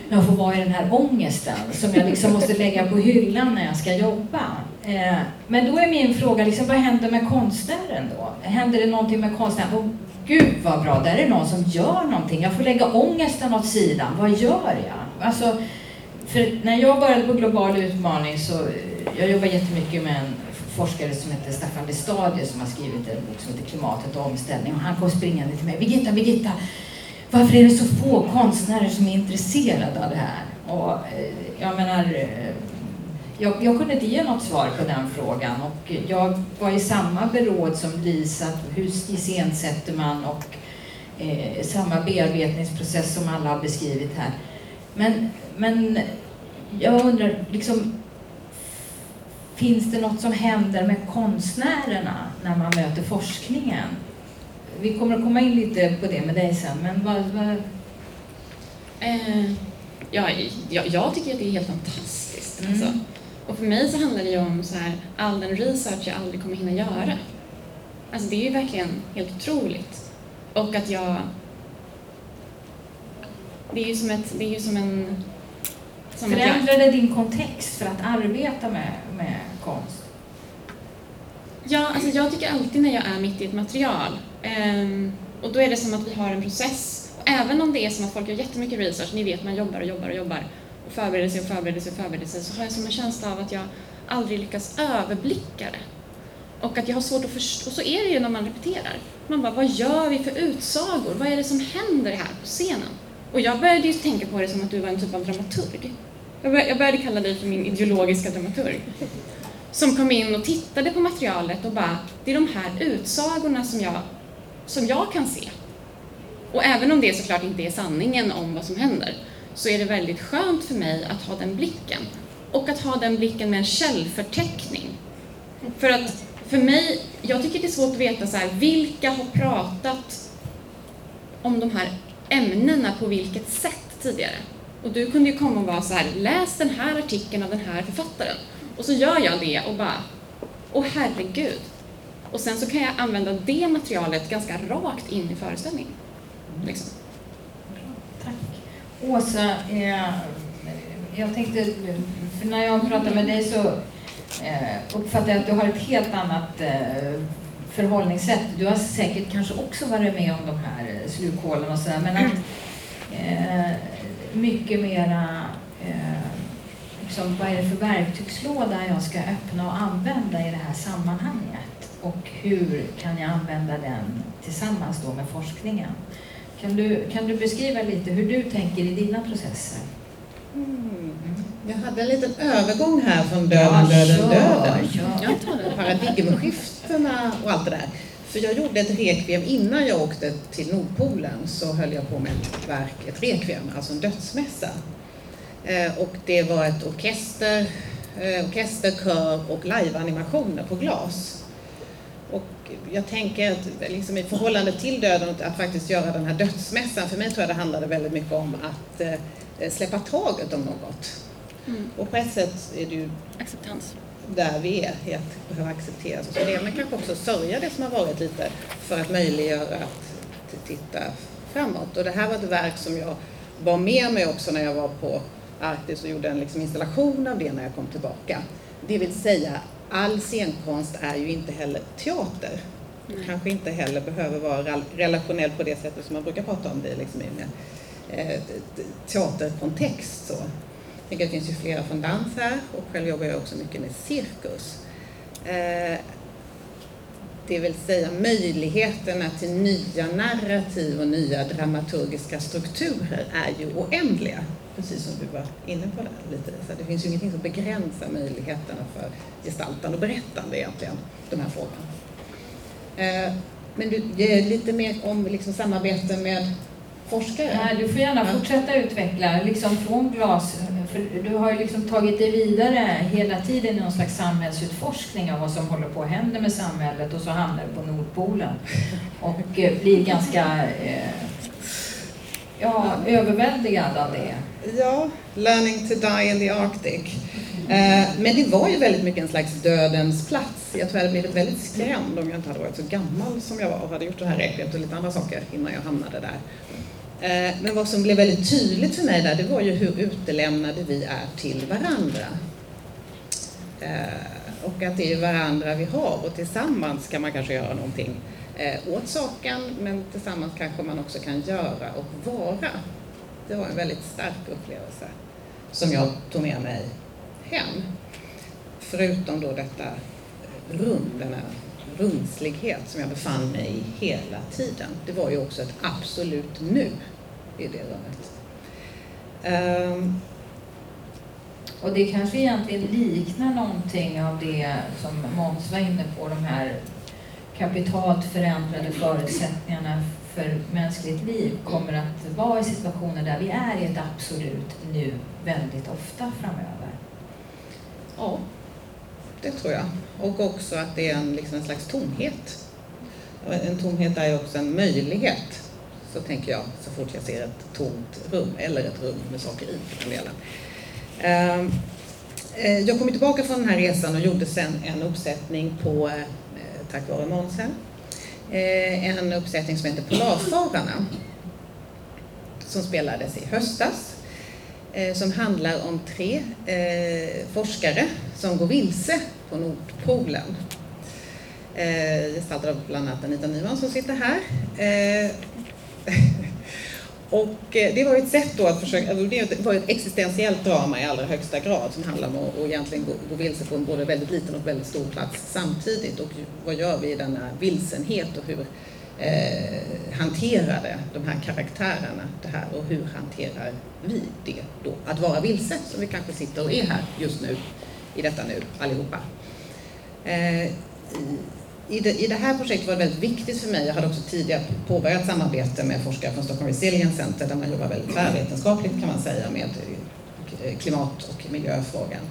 jag får vara i den här ångesten som jag liksom måste lägga på hyllan när jag ska jobba. Eh, men då är min fråga, liksom, vad händer med konstnären då? Händer det någonting med konstnären? Oh, Gud vad bra, där är någon som gör någonting. Jag får lägga ångesten åt sidan. Vad gör jag? Alltså, för när jag började på Global utmaning så jag jobbar jättemycket med en forskare som heter Staffan de som har skrivit en bok som heter Klimatet och omställning. Och han kom springande till mig. Birgitta, Birgitta, varför är det så få konstnärer som är intresserade av det här? Och, eh, jag menar, eh, jag, jag, kunde inte ge något svar på den frågan och jag var i samma beråd som Lisa, hur iscensätter man och eh, samma bearbetningsprocess som alla har beskrivit här. Men, men jag undrar, liksom, finns det något som händer med konstnärerna när man möter forskningen? vi kommer att komma in lite på det med dig sen, men vad... vad... Eh, ja, jag, jag tycker att det är helt fantastiskt. Mm. Alltså. Och för mig så handlar det ju om så här, all den research jag aldrig kommer hinna göra. Alltså det är ju verkligen helt otroligt. Och att jag... Det är ju som, ett, det är ju som en... Som Förändrade jag... din kontext för att arbeta med, med konst? Ja, alltså jag tycker alltid när jag är mitt i ett material Um, och då är det som att vi har en process. Och även om det är som att folk gör jättemycket research, ni vet man jobbar och jobbar och jobbar och förbereder sig och förbereder sig och förbereder sig, så har jag som en känsla av att jag aldrig lyckas överblicka det. Och att jag har svårt att förstå, och så är det ju när man repeterar. Man bara, vad gör vi för utsagor? Vad är det som händer här på scenen? Och jag började ju tänka på det som att du var en typ av dramaturg. Jag började, kalla dig för min ideologiska dramaturg som kom in och tittade på materialet och bara, det är de här utsagorna som jag som jag kan se. Och även om det såklart inte är sanningen om vad som händer, så är det väldigt skönt för mig att ha den blicken. Och att ha den blicken med en källförteckning. För att för mig, jag tycker det är svårt att veta så här, vilka har pratat om de här ämnena på vilket sätt tidigare. Och du kunde ju komma och vara så här, läs den här artikeln av den här författaren. Och så gör jag det och bara, åh herregud, och sen så kan jag använda det materialet ganska rakt in i föreställningen. Liksom. Tack. Åsa, eh, jag tänkte, för när jag pratar med dig så eh, uppfattar jag att du har ett helt annat eh, förhållningssätt. Du har säkert kanske också varit med om de här slukhålen och sådär, men att eh, mycket mera eh, liksom, vad är det för verktygslåda jag ska öppna och använda i det här sammanhanget? Och hur kan jag använda den tillsammans då med forskningen? Kan du, kan du beskriva lite hur du tänker i dina processer? Mm. Jag hade en liten övergång här från döden, ja, döden, döden. Ja. Paradigmskiftena och allt det där. För jag gjorde ett rekviem innan jag åkte till Nordpolen så höll jag på med ett verk, ett rekviem, alltså en dödsmässa. Eh, och det var ett orkester, eh, kör och liveanimationer på glas. Och jag tänker att liksom i förhållande till döden, att faktiskt göra den här dödsmässan, för mig tror jag det handlade väldigt mycket om att eh, släppa taget om något. Mm. Och på ett sätt är det ju acceptans där vi är, i att behöva acceptera oss det men kanske också sörja det som har varit lite för att möjliggöra att titta framåt. Och det här var ett verk som jag var med mig också när jag var på Arktis och gjorde en liksom installation av det när jag kom tillbaka. Det vill säga, all scenkonst är ju inte heller teater. Mm. Kanske inte heller behöver vara relationell på det sättet som man brukar prata om det liksom i en eh, teaterkontext. Så. Tänker att det finns ju flera från dans här och själv jobbar jag också mycket med cirkus. Eh, det vill säga möjligheterna till nya narrativ och nya dramaturgiska strukturer är ju oändliga. Precis som du var inne på där lite. Så det finns ju ingenting som begränsar möjligheterna för gestaltande och berättande egentligen, de här frågorna. Eh, men du, lite mer om liksom samarbete med forskare? Nej, du får gärna fortsätta utveckla, liksom från glas, för du har ju liksom tagit dig vidare hela tiden i någon slags samhällsutforskning av vad som håller på att hända med samhället och så hamnar du på Nordpolen och eh, blir ganska eh, ja, överväldigad av det. Ja, learning to die in the Arctic. Eh, men det var ju väldigt mycket en slags dödens plats. Jag tror jag hade blivit väldigt skrämd om jag inte hade varit så gammal som jag var och hade gjort det här repet och lite andra saker innan jag hamnade där. Eh, men vad som blev väldigt tydligt för mig där, det var ju hur utelämnade vi är till varandra. Eh, och att det är varandra vi har och tillsammans kan man kanske göra någonting eh, åt saken, men tillsammans kanske man också kan göra och vara. Det var en väldigt stark upplevelse som jag tog med mig hem. Förutom då detta rum, den här rumslighet som jag befann mig i hela tiden. Det var ju också ett absolut nu i det rummet. Um, och det kanske egentligen liknar någonting av det som Måns var inne på, de här kapitalt förändrade förutsättningarna för mänskligt liv kommer att vara i situationer där vi är i ett absolut nu väldigt ofta framöver. Ja, det tror jag. Och också att det är en, liksom en slags tomhet. En tomhet är ju också en möjlighet så tänker jag så fort jag ser ett tomt rum eller ett rum med saker i för den delen. Ehm, eh, jag kom tillbaka från den här resan och gjorde sen en uppsättning på, eh, tack vare Månsen, eh, en uppsättning som heter Polarfararna som spelades i höstas Eh, som handlar om tre eh, forskare som går vilse på Nordpolen. Eh, gestaltad av bland annat Anita Nyman som sitter här. Och det var ett sätt då att försöka, alltså, det var ett existentiellt drama i allra högsta grad som handlar om att egentligen gå, gå vilse på en både väldigt liten och väldigt stor plats samtidigt. Och vad gör vi i denna vilsenhet och hur eh, hanterade de här karaktärerna det här och hur hanterar vi det då? Att vara vilse, som vi kanske sitter och är här just nu, i detta nu allihopa. Eh, i det, I det här projektet var det väldigt viktigt för mig, jag hade också tidigare påbörjat samarbete med forskare från Stockholm Resilience Center där man jobbar väldigt tvärvetenskapligt kan man säga med klimat och miljöfrågan.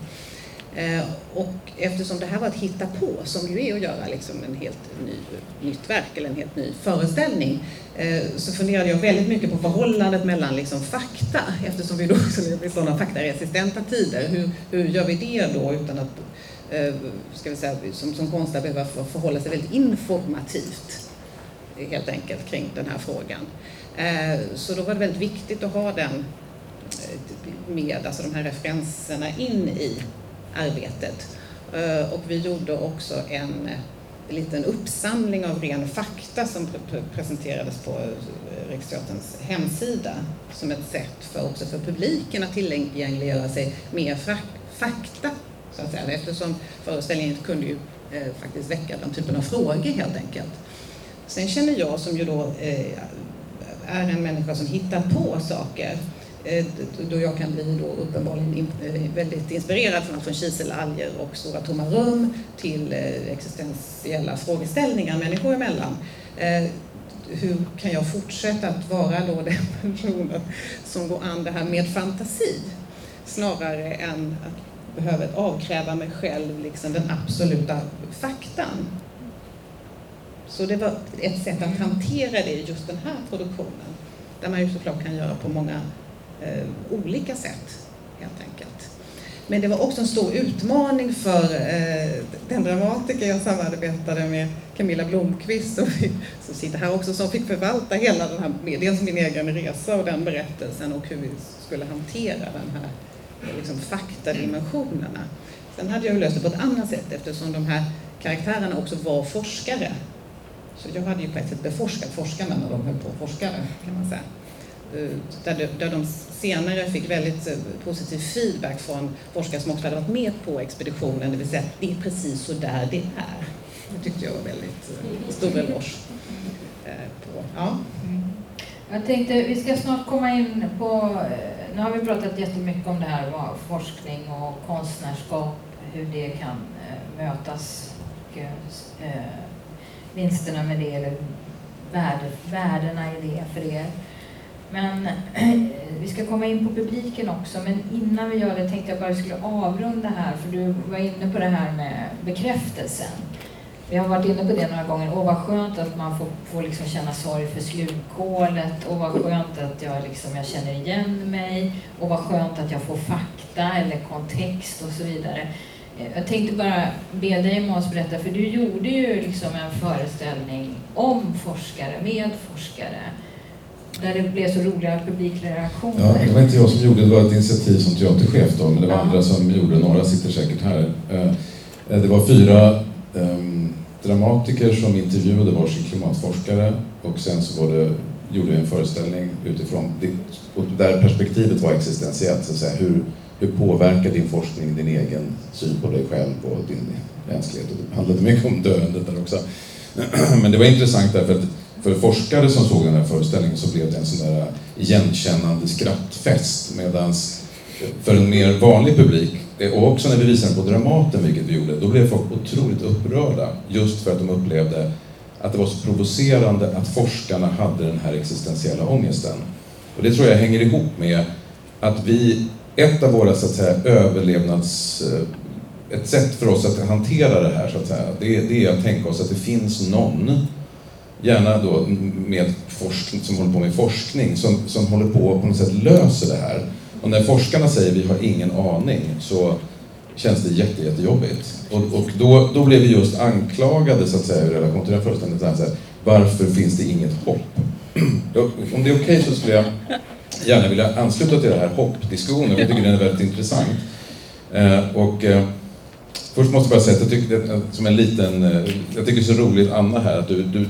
Eh, och eftersom det här var att hitta på, som ju är att göra liksom en helt ny, nytt verk eller en helt ny föreställning, eh, så funderade jag väldigt mycket på förhållandet mellan liksom fakta, eftersom vi då lever i sådana faktaresistenta tider. Hur, hur gör vi det då utan att eh, ska vi säga, som, som konstnär behöva förhålla sig väldigt informativt helt enkelt kring den här frågan. Så då var det väldigt viktigt att ha den med, alltså de här referenserna in i arbetet. Eh, och vi gjorde också en eh, liten uppsamling av ren fakta som presenterades på eh, Riksteaterns hemsida som ett sätt för också för publiken att tillgängliggöra sig mer fakta så att säga, eftersom föreställningen kunde ju eh, faktiskt väcka den typen av frågor helt enkelt. Sen känner jag som ju då eh, är en människa som hittar på saker Eh, då jag kan bli då uppenbarligen eh, väldigt inspirerad från, från kiselalger och stora tomma rum till eh, existentiella frågeställningar människor emellan. Hur kan jag fortsätta att vara då den personen som går an det här med fantasi snarare än att behöva avkräva mig själv liksom den absoluta faktan. Så det var ett sätt att hantera det i just den här produktionen där man ju såklart kan göra på många eh, olika sätt helt enkelt. Men det var också en stor utmaning för eh, den dramatiker jag samarbetade med, Camilla Blomqvist, som, som sitter här också, som fick förvalta hela den här, dels min egen resa och den berättelsen och hur vi skulle hantera den här eh, liksom, faktadimensionerna. Sen hade jag löst det på ett annat sätt eftersom de här karaktärerna också var forskare. Så jag hade ju på ett sätt beforskat forskarna när de höll på att forska, kan man säga. Eh, där de, där de senare fick väldigt eh, positiv feedback från forskare som också hade varit med på expeditionen, det vill säga det är precis så där det är. Det tyckte jag var väldigt eh, stor eloge. På. Ja. Mm. Jag tänkte, vi ska snart komma in på, nu har vi pratat jättemycket om det här med forskning och konstnärskap, hur det kan mötas och vinsterna med det, eller värdena i det för er. Men eh, vi ska komma in på publiken också, men innan vi gör det tänkte jag bara att vi skulle avrunda här, för du var inne på det här med bekräftelsen. Vi har varit inne på det några gånger. Åh, vad skönt att man får, får liksom känna sorg för slukhålet. Åh, vad skönt att jag, liksom, jag känner igen mig. Och vad skönt att jag får fakta eller kontext och så vidare. Eh, jag tänkte bara be dig Måns berätta, för du gjorde ju liksom en föreställning om forskare, med forskare där det blev så roliga publikreaktioner. Ja, det var inte jag som gjorde det, det var ett initiativ som teaterchef då, men det var ja. andra som gjorde, några sitter säkert här. Eh, det var fyra um, dramatiker som intervjuade varsin klimatforskare och sen så var det, gjorde vi en föreställning utifrån, och där perspektivet var existentiellt, så att säga, hur, hur påverkar din forskning din egen syn på dig själv och din mänsklighet? Och det handlade mycket om döendet där också. Men det var intressant därför att för forskare som såg den här föreställningen så blev det en sån där igenkännande skrattfest. Medan för en mer vanlig publik, och också när vi visade på Dramaten, vilket vi gjorde, då blev folk otroligt upprörda. Just för att de upplevde att det var så provocerande att forskarna hade den här existentiella ångesten. Och det tror jag hänger ihop med att vi, ett av våra så att säga, överlevnads... Eh, ett sätt för oss att hantera det här, så att säga, det, det är att tänka oss att det finns någon gärna då med forskning, som håller på med forskning, som, som håller på och på något sätt löser det här. Och när forskarna säger vi har ingen aning så känns det jätte, jättejobbigt. Och, och då, då blev vi just anklagade så att säga i relation till den föreställningen. Så här, varför finns det inget hopp? Om det är okej okay, så skulle jag gärna vilja ansluta till den här hoppdiskussionen. Jag tycker den är väldigt intressant. Eh, och, eh, först måste jag bara säga att jag tycker, eh, som en liten, eh, jag tycker det är så roligt Anna här att du, du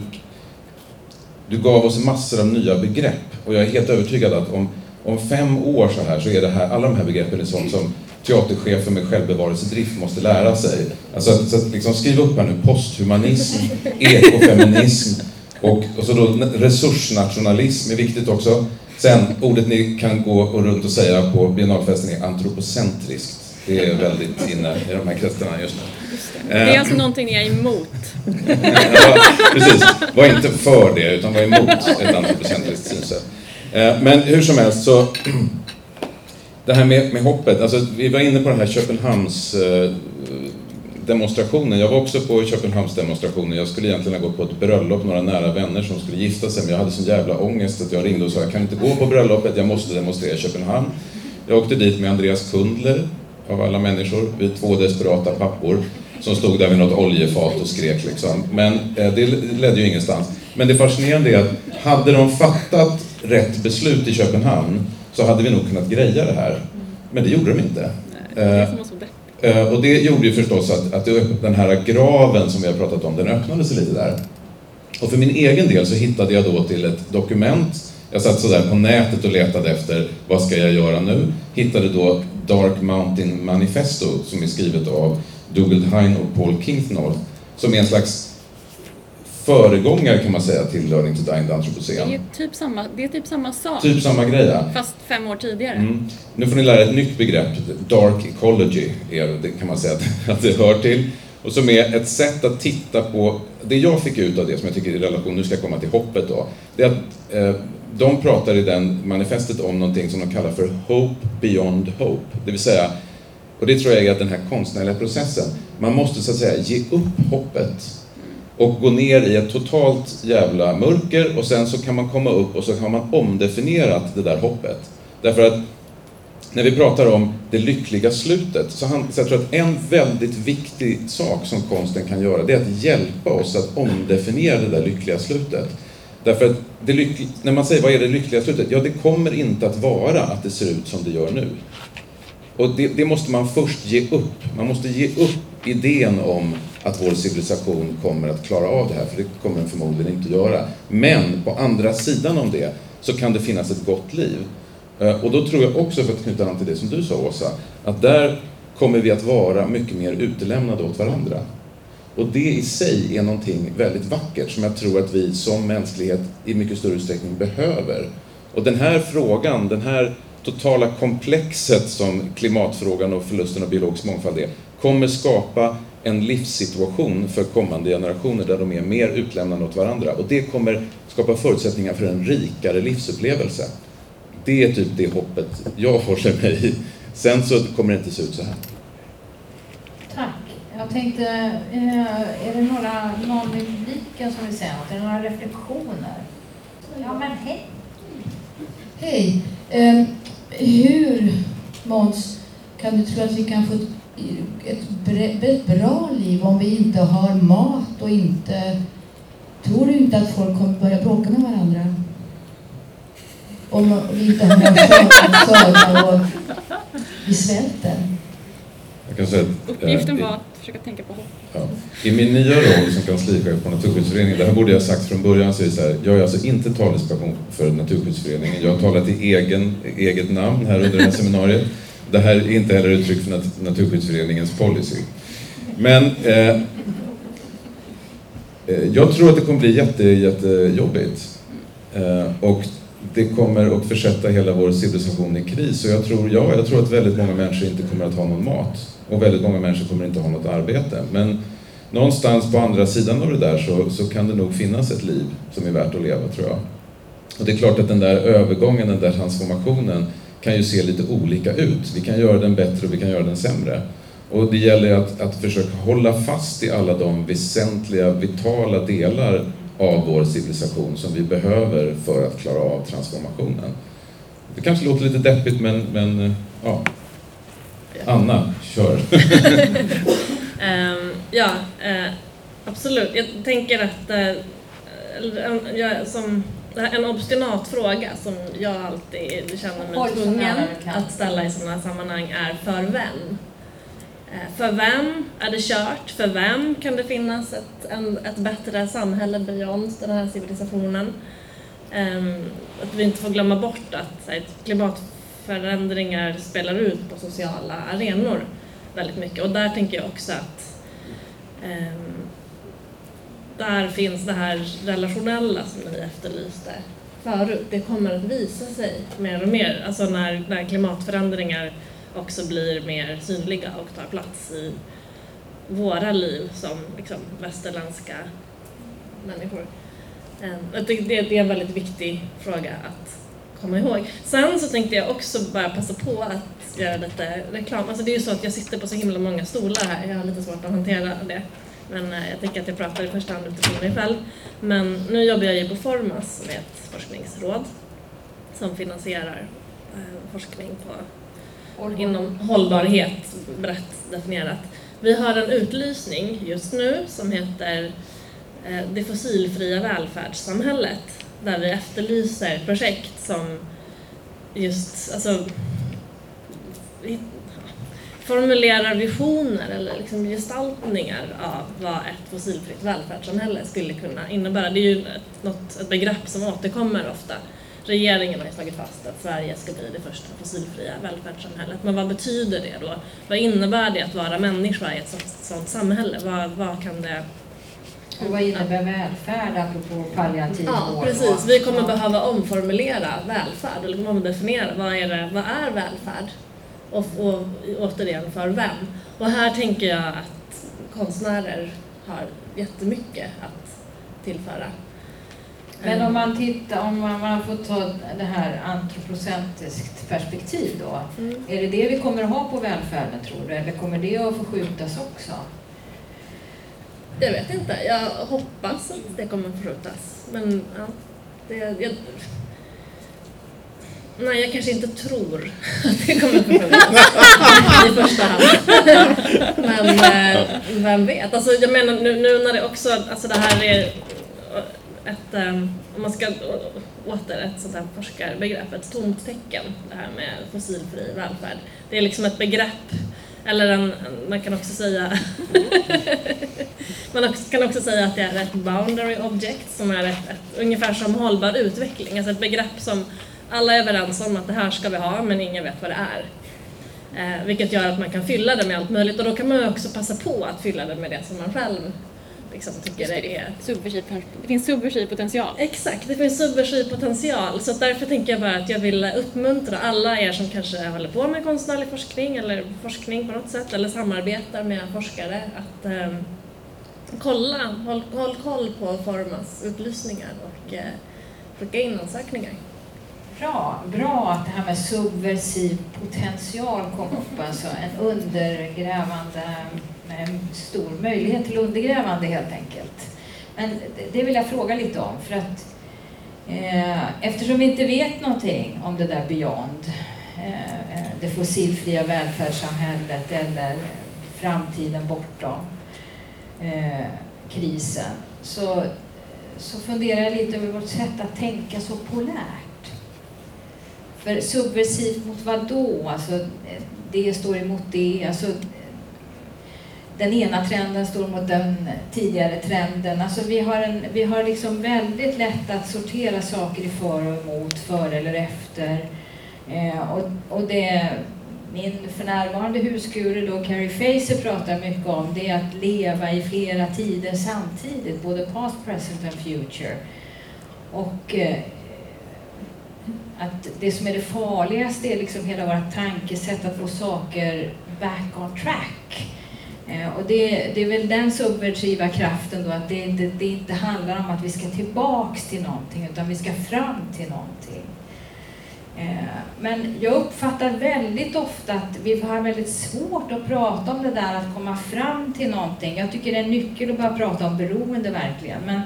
du gav oss massor av nya begrepp och jag är helt övertygad att om, om fem år så här så är det här, alla de här begreppen är sånt som teaterchefer med självbevarelsedrift måste lära sig. Alltså, så att liksom skriv upp här nu, posthumanism, ekofeminism och, och så då resursnationalism är viktigt också. Sen, ordet ni kan gå runt och säga på biennalfesten är antropocentriskt. Det är väldigt inne i de här kretsarna just nu. Det är alltså någonting ni är emot? ja, precis. Var inte för det, utan var emot ett antropocentriskt synsätt. Eh, men hur som helst så, det här med, med hoppet, alltså vi var inne på den här Köpenhamns eh, demonstrationen. Jag var också på Köpenhamns demonstrationen. Jag skulle egentligen ha gått på ett bröllop, några nära vänner som skulle gifta sig, men jag hade sån jävla ångest att jag ringde och sa jag kan inte gå på bröllopet, jag måste demonstrera i Köpenhamn. Jag åkte dit med Andreas Kundler, av alla människor, vi två desperata pappor som stod där vid något oljefat och skrek liksom. Men eh, det ledde ju ingenstans. Men det fascinerande är att hade de fattat rätt beslut i Köpenhamn så hade vi nog kunnat greja det här. Men det gjorde de inte. Nej, det eh, Eh, och det gjorde ju förstås att, att den här graven som vi har pratat om, den öppnade sig lite där. Och för min egen del så hittade jag då till ett dokument. Jag satt sådär på nätet och letade efter vad ska jag göra nu? Hittade då Dark Mountain Manifesto som är skrivet av Dougald Hine och Paul Kingsnorth som är en slags föregångare kan man säga till Learning to Die in the Anthropocene. Det är typ samma, det är typ samma sak. Typ samma grej ja. Fast fem år tidigare. Mm. Nu får ni lära er ett nytt begrepp. Dark ecology är, det kan man säga att det hör till. Och som är ett sätt att titta på, det jag fick ut av det som jag tycker är i relation, nu ska jag komma till hoppet då, det är att eh, de pratar i den manifestet om någonting som de kallar för Hope beyond hope. Det vill säga, och det tror jag är att den här konstnärliga processen, man måste så att säga ge upp hoppet och gå ner i ett totalt jävla mörker och sen så kan man komma upp och så har man omdefinierat det där hoppet. Därför att när vi pratar om det lyckliga slutet, så, han, så jag tror att en väldigt viktig sak som konsten kan göra, det är att hjälpa oss att omdefiniera det där lyckliga slutet. Därför att det när man säger vad är det lyckliga slutet? Ja, det kommer inte att vara att det ser ut som det gör nu. Och det, det måste man först ge upp. Man måste ge upp idén om att vår civilisation kommer att klara av det här, för det kommer den förmodligen inte att göra. Men på andra sidan om det så kan det finnas ett gott liv. Eh, och då tror jag också, för att knyta an till det som du sa Åsa, att där kommer vi att vara mycket mer utelämnade åt varandra. Och det i sig är någonting väldigt vackert som jag tror att vi som mänsklighet i mycket större utsträckning behöver. Och den här frågan, den här totala komplexet som klimatfrågan och förlusten av biologisk mångfald är, kommer skapa en livssituation för kommande generationer där de är mer utlämnade åt varandra. Och det kommer skapa förutsättningar för en rikare livsupplevelse. Det är typ det hoppet jag håller mig i. Sen så kommer det inte se ut så här. Tack. Jag tänkte, eh, är det några, någon i publiken som vill säga något? Är det några reflektioner? Ja, men hej! Hej! Um, hur, Måns, kan du tro att vi kan få ett, ett bra liv om vi inte har mat och inte... Tror du inte att folk kommer börja bråka med varandra? Om vi inte har föda och vi svälter. Jag kan säga att, Uppgiften var att försöka tänka på hopp. Ja. I min nya roll som kanslichef på Naturskyddsföreningen, det här borde jag ha sagt från början, så är det så här, jag är alltså inte talesperson för Naturskyddsföreningen. Jag har talat i egen, eget namn här under det här seminariet. Det här är inte heller uttryck för nat Naturskyddsföreningens policy. Men eh, eh, jag tror att det kommer bli jätte, jättejobbigt. Eh, och det kommer att försätta hela vår civilisation i kris. Och jag tror, ja, jag tror att väldigt många människor inte kommer att ha någon mat. Och väldigt många människor kommer inte ha något arbete. Men någonstans på andra sidan av det där så, så kan det nog finnas ett liv som är värt att leva, tror jag. Och det är klart att den där övergången, den där transformationen kan ju se lite olika ut. Vi kan göra den bättre och vi kan göra den sämre. Och det gäller att, att försöka hålla fast i alla de väsentliga, vitala delar av vår civilisation som vi behöver för att klara av transformationen. Det kanske låter lite deppigt men, men ja. Anna, kör. um, ja, uh, absolut. Jag tänker att uh, jag, som en obstinat fråga som jag alltid känner mig tvungen att ställa i sådana här sammanhang är för vem? Eh, för vem är det kört? För vem kan det finnas ett, en, ett bättre samhälle beyond den här civilisationen? Um, att vi inte får glömma bort att här, klimatförändringar spelar ut på sociala arenor väldigt mycket och där tänker jag också att um, där finns det här relationella som ni efterlyste förut. Det kommer att visa sig mer och mer, alltså när, när klimatförändringar också blir mer synliga och tar plats i våra liv som liksom, västerländska människor. Ehm, jag det, det är en väldigt viktig fråga att komma ihåg. Sen så tänkte jag också bara passa på att göra lite reklam. Alltså det är ju så att jag sitter på så himla många stolar här, jag har lite svårt att hantera det. Men eh, jag tänker att jag pratar i första hand utifrån mig själv. Men nu jobbar jag ju på Formas som är ett forskningsråd som finansierar eh, forskning på, inom hållbarhet brett definierat. Vi har en utlysning just nu som heter eh, Det fossilfria välfärdssamhället där vi efterlyser projekt som just alltså, formulerar visioner eller liksom gestaltningar av vad ett fossilfritt välfärdssamhälle skulle kunna innebära. Det är ju ett, något, ett begrepp som återkommer ofta. Regeringen har ju slagit fast att Sverige ska bli det första fossilfria välfärdssamhället. Men vad betyder det då? Vad innebär det att vara människa i ett sånt, sånt samhälle? Vad, vad kan det och vad innebär välfärd apropå palliativ ja, vård? Precis, vi kommer behöva omformulera välfärd, eller kommer definiera vad är, det, vad är välfärd? Och, och återigen, för vem? Och här tänker jag att konstnärer har jättemycket att tillföra. Men om man tittar, om man, man får ta det här antropocentriskt perspektiv då. Mm. Är det det vi kommer att ha på välfärden tror du? Eller kommer det att förskjutas också? Jag vet inte. Jag hoppas att det kommer att förskjutas. Men ja, det, jag, Nej, jag kanske inte tror att det kommer att förskjutas i första hand. Men eh, vem vet? Alltså, jag menar nu, nu när det också, alltså det här är ett, ehm, om man ska åter ett sånt här forskarbegrepp, ett tomt tecken, det här med fossilfri välfärd. Det är liksom ett begrepp, eller en, man kan också säga man kan också säga att det är ett boundary object som är ett, ett, ungefär som hållbar utveckling, alltså ett begrepp som alla är överens om att det här ska vi ha men ingen vet vad det är. Eh, vilket gör att man kan fylla det med allt möjligt och då kan man också passa på att fylla det med det som man själv liksom tycker det är. Subversiv, det finns subversiv potential. Exakt, det finns subversiv potential. Så därför tänker jag bara att jag vill uppmuntra alla er som kanske håller på med konstnärlig forskning eller forskning på något sätt eller samarbetar med forskare att eh, kolla, håll, håll koll på Formas upplysningar och eh, skicka in ansökningar. Bra, bra att det här med subversiv potential kom upp, alltså en undergrävande, en stor möjlighet till undergrävande helt enkelt. Men det vill jag fråga lite om, för att eh, eftersom vi inte vet någonting om det där beyond, eh, eh, det fossilfria välfärdssamhället eller framtiden bortom eh, krisen, så, så funderar jag lite över vårt sätt att tänka så polärt. För subversivt mot vad då? Alltså, det står emot det. Alltså, den ena trenden står mot den tidigare trenden. Alltså vi har, en, vi har liksom väldigt lätt att sortera saker i för och emot, före eller efter. Eh, och, och det min för närvarande husguru då, Carrie Facer pratar mycket om, det är att leva i flera tider samtidigt, både past, present and future. Och eh, att det som är det farligaste är liksom hela vårt tankesätt att få saker back on track. Eh, och det, det, är väl den subversiva kraften då att det inte, det inte handlar om att vi ska tillbaks till någonting utan vi ska fram till någonting. Eh, men jag uppfattar väldigt ofta att vi har väldigt svårt att prata om det där att komma fram till någonting. Jag tycker det är en nyckel att börja prata om beroende verkligen. Men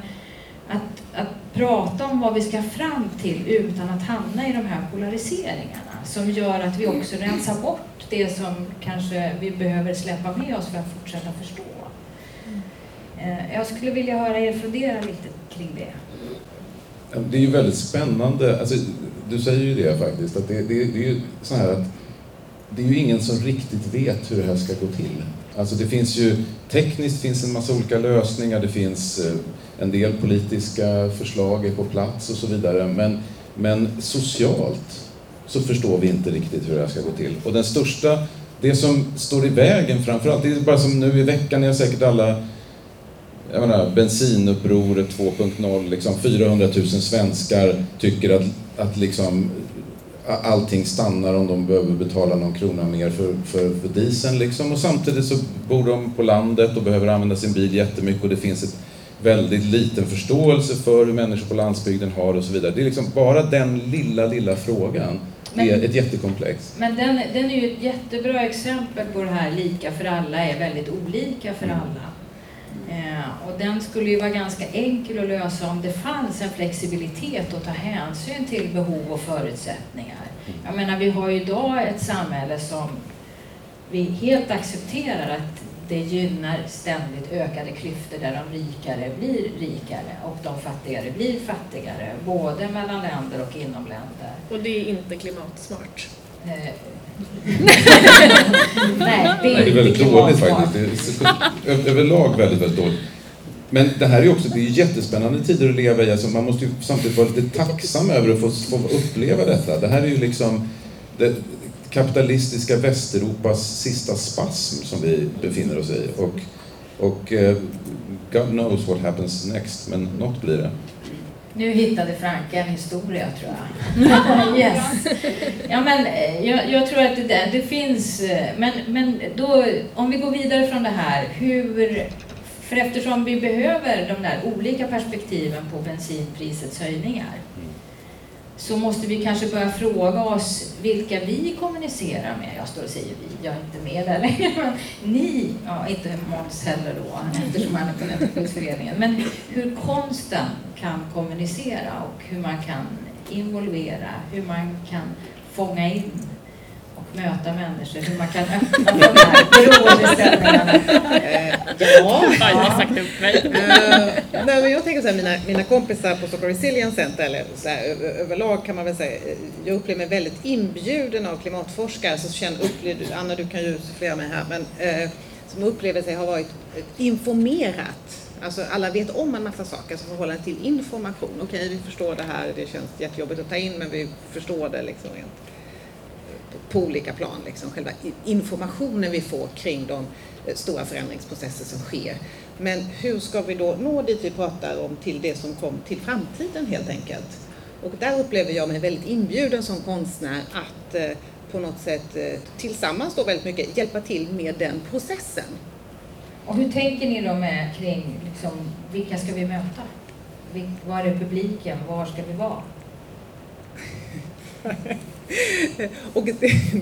att, att prata om vad vi ska fram till utan att hamna i de här polariseringarna som gör att vi också rensar bort det som kanske vi behöver släppa med oss för att fortsätta förstå. Eh, jag skulle vilja höra er fundera lite kring det. Det är ju väldigt spännande. Alltså, du säger ju det faktiskt, att det, det, det är ju så här att det är ju ingen som riktigt vet hur det här ska gå till. Alltså det finns ju, tekniskt finns en massa olika lösningar, det finns eh, en del politiska förslag är på plats och så vidare. Men, men socialt så förstår vi inte riktigt hur det här ska gå till. Och den största, det som står i vägen framförallt, det är bara som nu i veckan, ni har säkert alla jag menar, bensinupproret 2.0, liksom 400 000 svenskar tycker att, att liksom allting stannar om de behöver betala någon krona mer för, för, för dieseln. Liksom. Och samtidigt så bor de på landet och behöver använda sin bil jättemycket och det finns ett väldigt liten förståelse för hur människor på landsbygden har det och så vidare. Det är liksom bara den lilla, lilla frågan men, är ett jättekomplex. Men den, den är ju ett jättebra exempel på det här lika för alla är väldigt olika för mm. alla. Eh, och den skulle ju vara ganska enkel att lösa om det fanns en flexibilitet att ta hänsyn till behov och förutsättningar. Mm. Jag menar, vi har ju idag ett samhälle som vi helt accepterar att det gynnar ständigt ökade klyftor där de rikare blir rikare och de fattigare blir fattigare, både mellan länder och inom länder. Och det är inte klimatsmart? Eh, Nej, det är, Nej, det är väldigt dåligt faktiskt. Det är, överlag väldigt, väldigt dåligt. Men det här är ju också, det är jättespännande tider att leva i. Alltså man måste ju samtidigt vara lite tacksam över att få, få uppleva detta. Det här är ju liksom det kapitalistiska Västeuropas sista spasm som vi befinner oss i. Och, och eh, God knows what happens next, men något blir det. Nu hittade Franka en historia tror jag. yes. Ja, men eh, jag, jag tror att det, det finns, eh, men, men då, om vi går vidare från det här, hur, för eftersom vi behöver de där olika perspektiven på bensinprisets höjningar, så måste vi kanske börja fråga oss vilka vi kommunicerar med. Jag står och säger vi, jag är inte med där längre, ni, ja inte Måns heller då, eftersom han är på Naturskyddsföreningen, men hur konsten kan kommunicera och hur man kan involvera, hur man kan fånga in och möta människor, hur man kan öppna de här beroendeställningarna. Ja. Ja, jag har sagt upp mig. uh, nej, men jag tänker så här, mina, mina kompisar på Stockholm Resilience Center, eller så här, överlag kan man väl säga, eh, jag upplever mig väldigt inbjuden av klimatforskare, så känner, upplever, Anna du kan ju sufflera mig här, men uh, som upplever sig ha varit informerat. Alltså alla vet om en massa saker som förhållande till information. Okej, vi förstår det här, det känns jättejobbigt att ta in, men vi förstår det liksom rent på olika plan, liksom, själva informationen vi får kring de stora förändringsprocesser som sker. Men hur ska vi då nå dit vi pratar om till det som kom till framtiden helt enkelt? Och där upplever jag mig väldigt inbjuden som konstnär att eh, på något sätt eh, tillsammans då väldigt mycket hjälpa till med den processen. Och hur tänker ni då med kring liksom, vilka ska vi möta? Var är publiken? Var ska vi vara? Och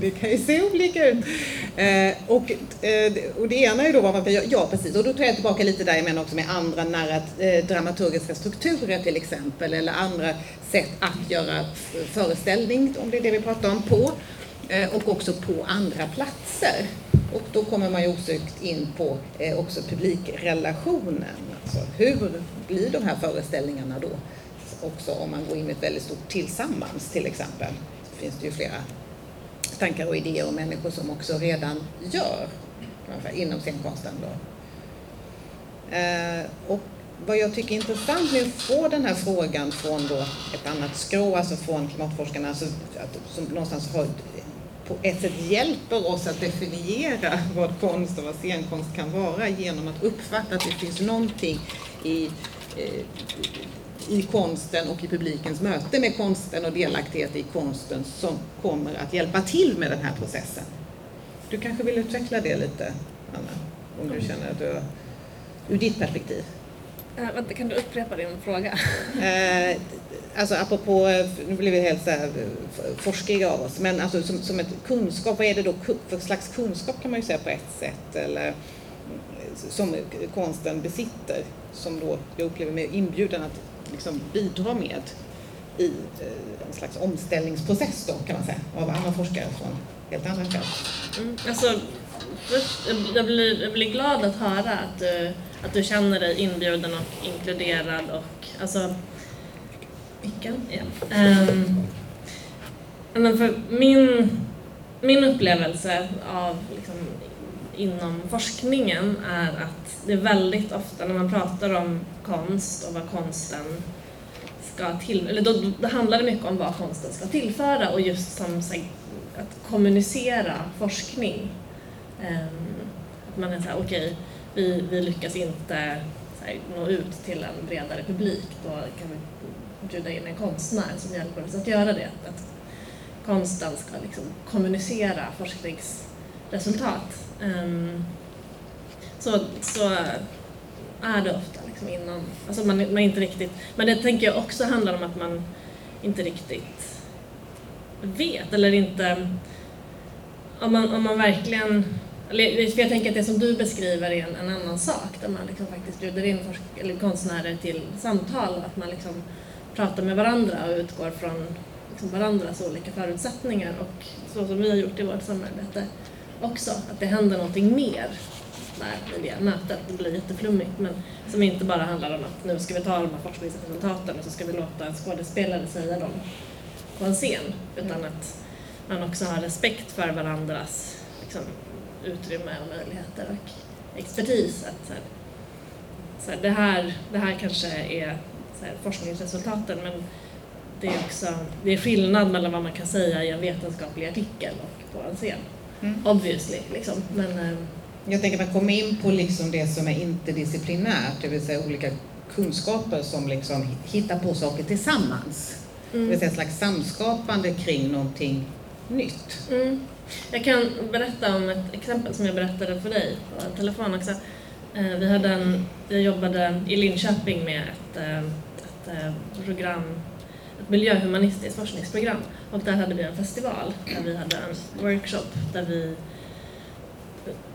det, kan ju se olika ut. Eh, och, eh, och det ena är då vad man kan göra, ja precis, och då tar jag tillbaka lite där jag menar också med andra nära eh, dramaturgiska strukturer till exempel, eller andra sätt att göra föreställning, om det är det vi pratar om, på. Och också på andra platser. Och då kommer man ju osökt in på också publikrelationen. Alltså hur blir de här föreställningarna då? Också om man går in i ett väldigt stort tillsammans till exempel. Finns det ju flera tankar och idéer och människor som också redan gör inom scenkonsten. Då. Eh, och vad jag tycker är intressant med att få den här frågan från då ett annat skrå, alltså från klimatforskarna, alltså att, som någonstans har på ett sätt hjälper oss att definiera vad konst och vad scenkonst kan vara genom att uppfatta att det finns någonting i, eh, i konsten och i publikens möte med konsten och delaktighet i konsten som kommer att hjälpa till med den här processen. Du kanske vill utveckla det lite, Anna, om du känner att du, ur ditt perspektiv? Äh, vänta, kan du upprepa din fråga? Eh, alltså apropå, eh, nu blir vi helt så här eh, forskiga av oss, men alltså som, som ett kunskap, vad är det då för slags kunskap kan man ju säga på ett sätt, eller som konsten besitter, som då jag upplever mig inbjuden att liksom bidra med i eh, en slags omställningsprocess då kan man säga, av andra forskare från helt andra fält. Mm, alltså, först, jag- blir, jag blir glad att höra att du, att du känner dig inbjuden och inkluderad och alltså... Ehm, men för min, min upplevelse av liksom, inom forskningen är att det är väldigt ofta när man pratar om konst och vad konsten ska till, eller då, då handlar det mycket om vad konsten ska tillföra och just som så att kommunicera forskning. Ehm, att man är såhär, okej, vi, vi lyckas inte så här, nå ut till en bredare publik, då kan vi bjuda in en konstnär som hjälper oss att göra det. Att konsten ska liksom kommunicera resultat. Um, så, så är det ofta liksom innan, alltså man, man inte riktigt, men det tänker jag också handlar om att man inte riktigt vet eller inte, om man, om man verkligen, för jag tänker att det som du beskriver är en, en annan sak där man liksom faktiskt bjuder in forsk- eller konstnärer till samtal, att man liksom pratar med varandra och utgår från liksom varandras olika förutsättningar och så som vi har gjort i vårt samarbete också, att det händer någonting mer där i det mötet. Det blir jätteflummigt men som inte bara handlar om att nu ska vi ta de här forskningsresultaten och så ska vi låta en skådespelare säga dem på en scen utan att man också har respekt för varandras liksom, utrymme och möjligheter och expertis. Att, så här, så här, det, här, det här kanske är så här, forskningsresultaten men det är också det är skillnad mellan vad man kan säga i en vetenskaplig artikel och på en scen. Mm. Obviously, liksom. Men, eh, jag tänker att man kommer in på liksom det som är interdisciplinärt, det vill säga olika kunskaper som liksom hittar på saker tillsammans. Mm. Det vill säga ett slags samskapande kring någonting nytt. Mm. Jag kan berätta om ett exempel som jag berättade för dig på telefon också. Eh, vi hade en, jag jobbade i Linköping med ett, eh, ett eh, program, miljöhumanistiskt forskningsprogram och där hade vi en festival där vi hade en workshop där vi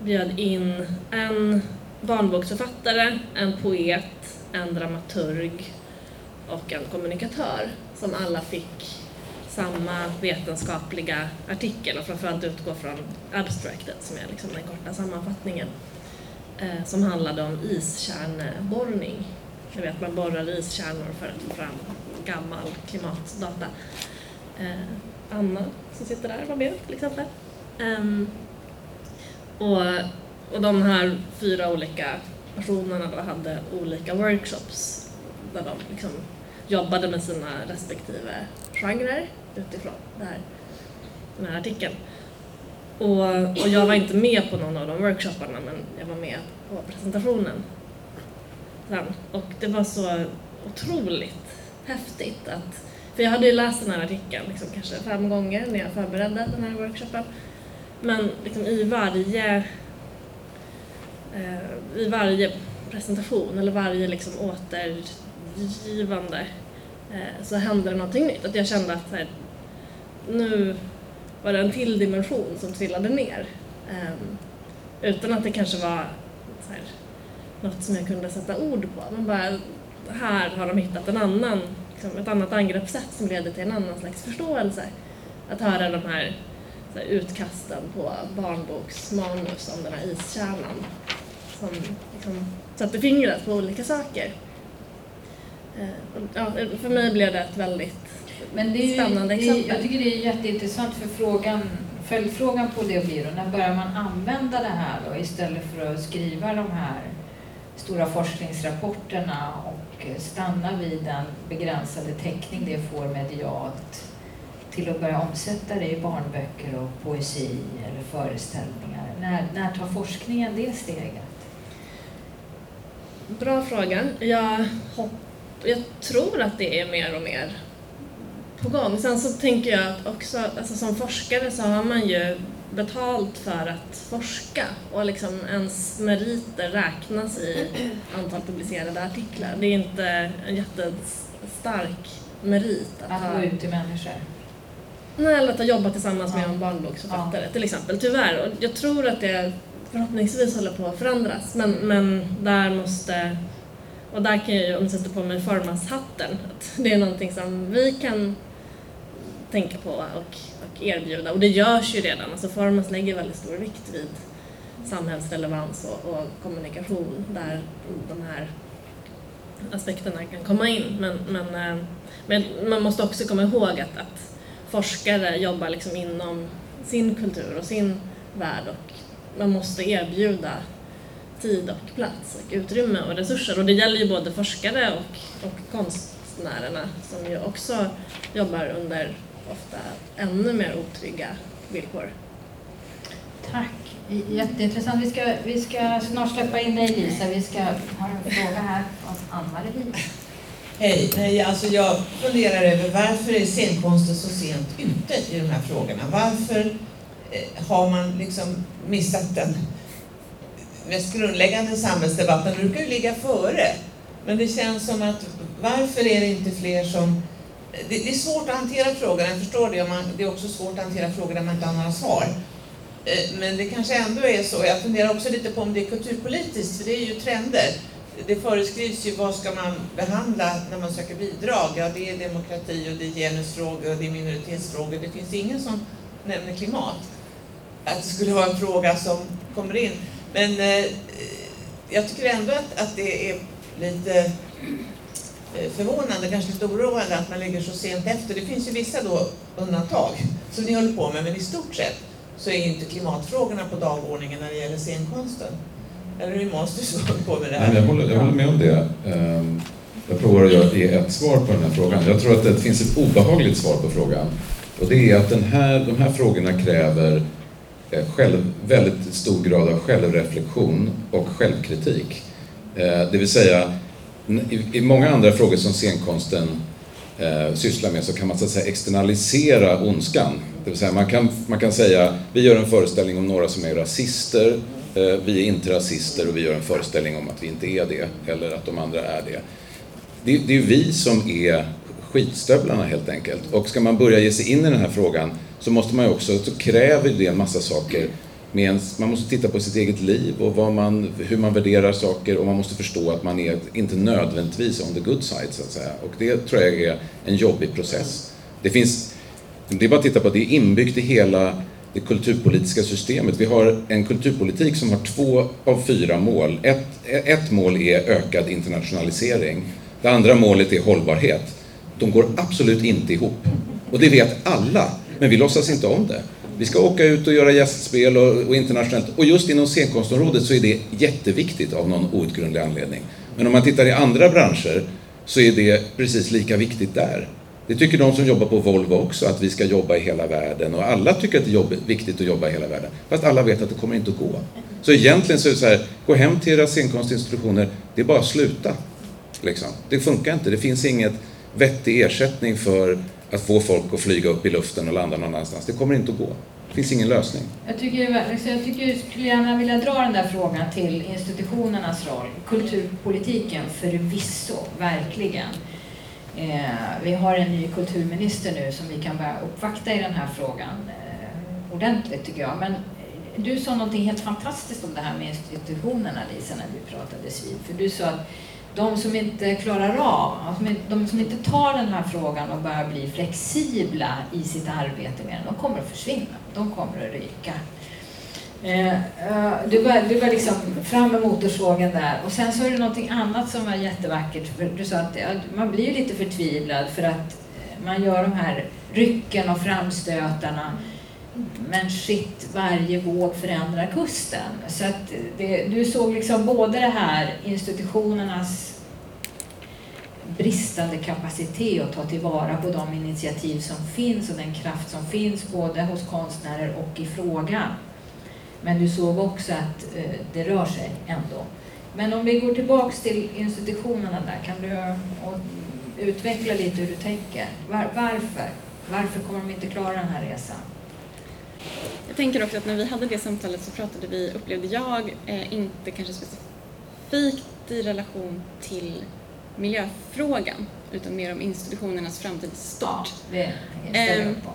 bjöd in en barnboksförfattare, en poet, en dramaturg och en kommunikatör som alla fick samma vetenskapliga artikel och framförallt utgå från abstractet som är liksom den korta sammanfattningen eh, som handlade om iskärneborrning. Jag vet, man borrar iskärnor för att få fram gammal klimatdata. Eh, Anna som sitter där var med till exempel. Um, och, och de här fyra olika personerna då hade olika workshops där de liksom jobbade med sina respektive genrer utifrån det här, den här artikeln. Och, och jag var inte med på någon av de workshopparna men jag var med på presentationen sen. Och det var så otroligt häftigt att, för jag hade ju läst den här artikeln liksom kanske fem gånger när jag förberedde den här workshopen. Men liksom i varje eh, i varje presentation eller varje liksom återgivande eh, så hände det någonting nytt. Att jag kände att här, nu var det en till dimension som trillade ner. Eh, utan att det kanske var så här, något som jag kunde sätta ord på. Men bara, här har de hittat en annan, liksom, ett annat angreppssätt som leder till en annan slags förståelse. Att höra de här, här utkasten på barnboksmanus om den här iskärnan som liksom satte fingret på olika saker. Eh, ja, för mig blev det ett väldigt Men det är spännande ju, exempel. Jag tycker det är jätteintressant för frågan, följdfrågan på det blir då, när börjar man använda det här då istället för att skriva de här stora forskningsrapporterna och stanna vid den begränsade täckning det får medialt till att börja omsätta det i barnböcker och poesi eller föreställningar? När, när tar forskningen det steget? Bra fråga. Jag, hopp, jag tror att det är mer och mer på gång. Sen så tänker jag att också, alltså som forskare så har man ju betalt för att forska och liksom ens meriter räknas i antal publicerade artiklar. Det är inte en jättestark merit att, att gå ut till människor. Nej, eller att ha jobbat tillsammans med en barnboksförfattare ja. till exempel. Tyvärr. Och jag tror att det förhoppningsvis håller på att förändras. Men, men där måste, och där kan jag ju, om jag sätter på mig förmanshatten, att det är någonting som vi kan tänka på och, och erbjuda. Och det görs ju redan. Alltså Formas lägger väldigt stor vikt vid samhällsrelevans och, och kommunikation där de här aspekterna kan komma in. Men, men, eh, men man måste också komma ihåg att, att forskare jobbar liksom inom sin kultur och sin värld och man måste erbjuda tid och plats och utrymme och resurser. Och det gäller ju både forskare och, och konstnärerna som ju också jobbar under ofta ännu mer otrygga villkor. Tack. Jätteintressant. Vi ska, vi ska snart släppa in dig Lisa. Vi ska ha en fråga här från Ann-Marie. Hej, nej, alltså jag funderar över varför är scenkonsten så sent ute i de här frågorna? Varför eh, har man liksom missat den mest grundläggande samhällsdebatten? Den brukar ju ligga före. Men det känns som att varför är det inte fler som... Det, det är svårt att hantera frågor, jag förstår det. Man, det är också svårt att hantera frågor där man inte har några svar. Eh, men det kanske ändå är så. Jag funderar också lite på om det är kulturpolitiskt, för det är ju trender det föreskrivs ju vad ska man behandla när man söker bidrag. Ja, det är demokrati och det är genusfrågor och det är minoritetsfrågor. Det finns ingen som nämner klimat. Att det skulle vara en fråga som kommer in. Men eh, jag tycker ändå att, att det är lite Eh, förvånande, kanske lite oroande att man ligger så sent efter. Det finns ju vissa då undantag som ni håller på med, men i stort sett så är inte klimatfrågorna på dagordningen när det gäller scenkonsten. Eller hur Måns, du som på med det här? Nej, jag, håller, jag håller med om det. Ehm, jag provar att ge ett svar på den här frågan. Jag tror att det finns ett obehagligt svar på frågan. Och det är att den här, de här frågorna kräver eh, själv, väldigt stor grad av självreflektion och självkritik. Eh, det vill säga, i många andra frågor som scenkonsten eh, sysslar med så kan man så att säga externalisera ondskan. Det vill säga man kan, man kan säga, vi gör en föreställning om några som är rasister, eh, vi är inte rasister och vi gör en föreställning om att vi inte är det, eller att de andra är det. Det, det är vi som är skitstövlarna helt enkelt. Och ska man börja ge sig in i den här frågan så måste man ju också, så kräver det en massa saker med ens, man måste titta på sitt eget liv och vad man, hur man värderar saker och man måste förstå att man är inte nödvändigtvis on the good side så att säga. Och det tror jag är en jobbig process. Det finns, det är bara att titta på att det är inbyggt i hela det kulturpolitiska systemet. Vi har en kulturpolitik som har två av fyra mål. Ett, ett mål är ökad internationalisering. Det andra målet är hållbarhet. De går absolut inte ihop. Och det vet alla, men vi låtsas inte om det. Vi ska åka ut och göra gästspel och, och internationellt. Och just inom scenkonstområdet så är det jätteviktigt av någon outgrundlig anledning. Men om man tittar i andra branscher så är det precis lika viktigt där. Det tycker de som jobbar på Volvo också, att vi ska jobba i hela världen. Och alla tycker att det är viktigt att jobba i hela världen. Fast alla vet att det kommer inte att gå. Så egentligen så är det så här, gå hem till era scenkonstinstitutioner, det är bara att sluta. Liksom. Det funkar inte, det finns inget vettig ersättning för att få folk att flyga upp i luften och landa någon annanstans. Det kommer inte att gå. Det finns ingen lösning. Jag tycker, jag tycker jag skulle gärna vilja dra den där frågan till institutionernas roll. Kulturpolitiken förvisso, verkligen. Eh, vi har en ny kulturminister nu som vi kan börja uppvakta i den här frågan eh, ordentligt tycker jag. Men eh, du sa någonting helt fantastiskt om det här med institutionerna Lisa när vi pratades vid. För du sa att de som inte klarar av, de som inte tar den här frågan och börjar bli flexibla i sitt arbete med den, de kommer att försvinna. De kommer att ryka. Eh, eh, du var, du var liksom fram med motorsågen där och sen så är det någonting annat som var jättevackert. För du sa att man blir lite förtvivlad för att man gör de här rycken och framstötarna men shit, varje våg förändrar kusten. Så att det, du såg liksom både det här institutionernas bristande kapacitet att ta tillvara på de initiativ som finns och den kraft som finns både hos konstnärer och i frågan. Men du såg också att eh, det rör sig ändå. Men om vi går tillbaks till institutionerna där, kan du utveckla lite hur du tänker? Var, varför? Varför kommer de inte klara den här resan? Jag tänker också att när vi hade det samtalet så pratade vi, upplevde jag, eh, inte kanske specifikt i relation till miljöfrågan utan mer om institutionernas framtid stort. Ja, det på.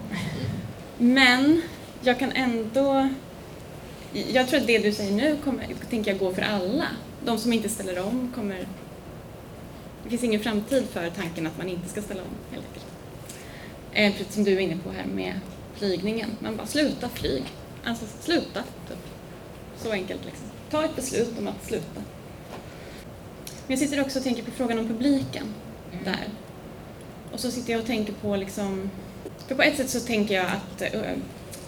Men jag kan ändå... Jag tror att det du säger nu kommer, tänker jag, gå för alla. De som inte ställer om kommer... Det finns ingen framtid för tanken att man inte ska ställa om, helt enkelt. Eh, som du är inne på här med flygningen. Man bara, sluta flyg. Alltså, sluta. Typ. Så enkelt liksom. Ta ett beslut om att sluta. Men jag sitter också och tänker på frågan om publiken mm. där. Och så sitter jag och tänker på liksom... För på ett sätt så tänker jag att äh,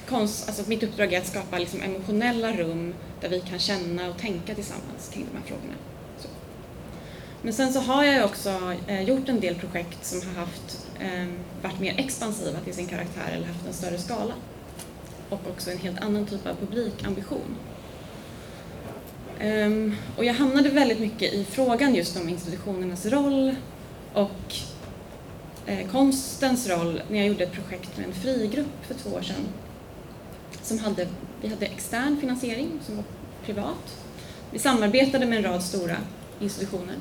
konst, alltså mitt uppdrag är att skapa liksom emotionella rum där vi kan känna och tänka tillsammans kring de här frågorna. Så. Men sen så har jag också äh, gjort en del projekt som har haft Ehm, varit mer expansiva till sin karaktär eller haft en större skala. Och också en helt annan typ av publikambition. Um, och jag hamnade väldigt mycket i frågan just om institutionernas roll och eh, konstens roll när jag gjorde ett projekt med en frigrupp för två år sedan. Som hade, vi hade extern finansiering som var privat. Vi samarbetade med en rad stora institutioner.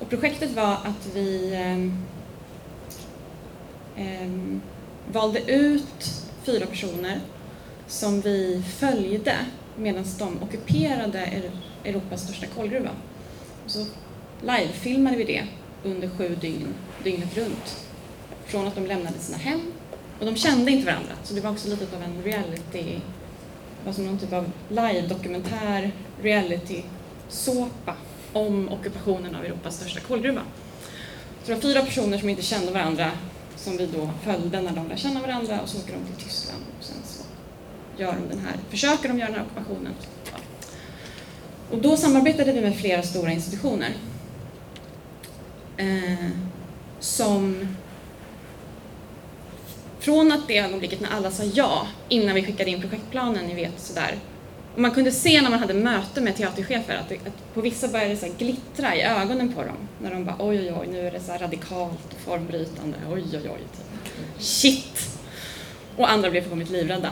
Och projektet var att vi ehm, eh, valde ut fyra personer som vi följde medan de ockuperade Europas största kolgruva. Och så livefilmade vi det under sju dygn, dygnet runt. Från att de lämnade sina hem. Och de kände inte varandra, så det var också lite av en reality, det var som någon typ av live-dokumentär reality-såpa om ockupationen av Europas största kolgruva. Så det var fyra personer som inte kände varandra som vi då följde när de lärde känna varandra och så åker de till Tyskland och sen så gör de den här, försöker de göra den här ockupationen. Och då samarbetade vi med flera stora institutioner eh, som från att det ögonblicket när alla sa ja innan vi skickade in projektplanen, ni vet sådär. Och man kunde se när man hade möte med teaterchefer att, det, att på vissa började det så glittra i ögonen på dem. När de bara oj oj oj, nu är det så radikalt och formbrytande, oj oj oj. Shit! Och andra blev fullkomligt livrädda.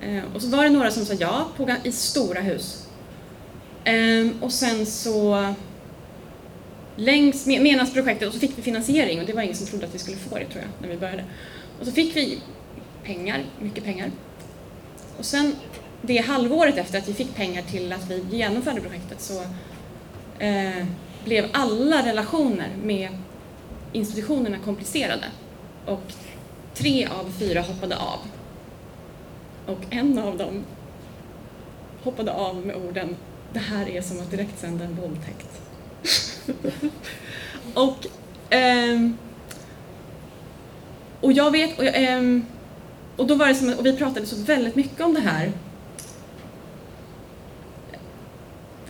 Eh, och så var det några som sa ja på, i stora hus. Eh, och sen så längs med projektet och så fick vi finansiering och det var ingen som trodde att vi skulle få det tror jag när vi började. Och så fick vi pengar, mycket pengar. Och sen det halvåret efter att vi fick pengar till att vi genomförde projektet så eh, blev alla relationer med institutionerna komplicerade. Och tre av fyra hoppade av. Och en av dem hoppade av med orden Det här är som att direktsända en våldtäkt. och, eh, och jag vet, och, eh, och då var det som, och vi pratade så väldigt mycket om det här.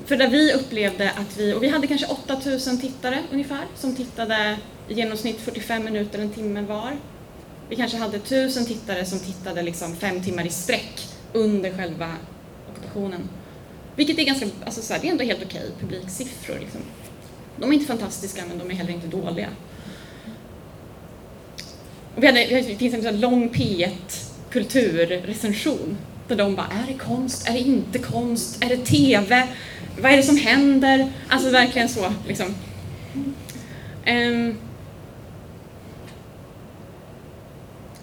För där vi upplevde att vi, och vi hade kanske 8000 tittare ungefär, som tittade i genomsnitt 45 minuter, en timme var. Vi kanske hade 1000 tittare som tittade liksom fem timmar i sträck under själva ockupationen. Vilket är ganska, alltså så här, det är ändå helt okej publiksiffror. Liksom. De är inte fantastiska men de är heller inte dåliga. Och vi hade, det finns en sån lång P1 kulturrecension där de bara, är det konst? Är det inte konst? Är det TV? Vad är det som händer? Alltså verkligen så liksom. Um,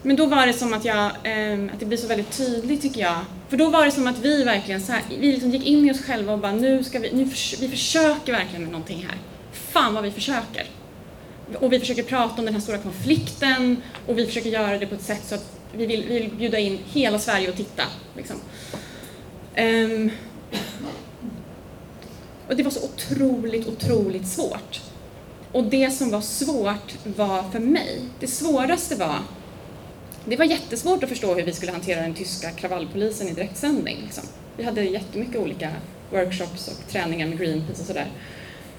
men då var det som att jag, um, att det blir så väldigt tydligt tycker jag. För då var det som att vi verkligen så här, vi liksom gick in i oss själva och bara nu ska vi, nu för, vi försöker verkligen med någonting här. Fan vad vi försöker. Och vi försöker prata om den här stora konflikten och vi försöker göra det på ett sätt så att vi vill, vi vill bjuda in hela Sverige och titta. Liksom. Um, och det var så otroligt, otroligt svårt. Och det som var svårt var för mig, det svåraste var det var jättesvårt att förstå hur vi skulle hantera den tyska kravallpolisen i direktsändning. Liksom. Vi hade jättemycket olika workshops och träningar med Greenpeace och sådär.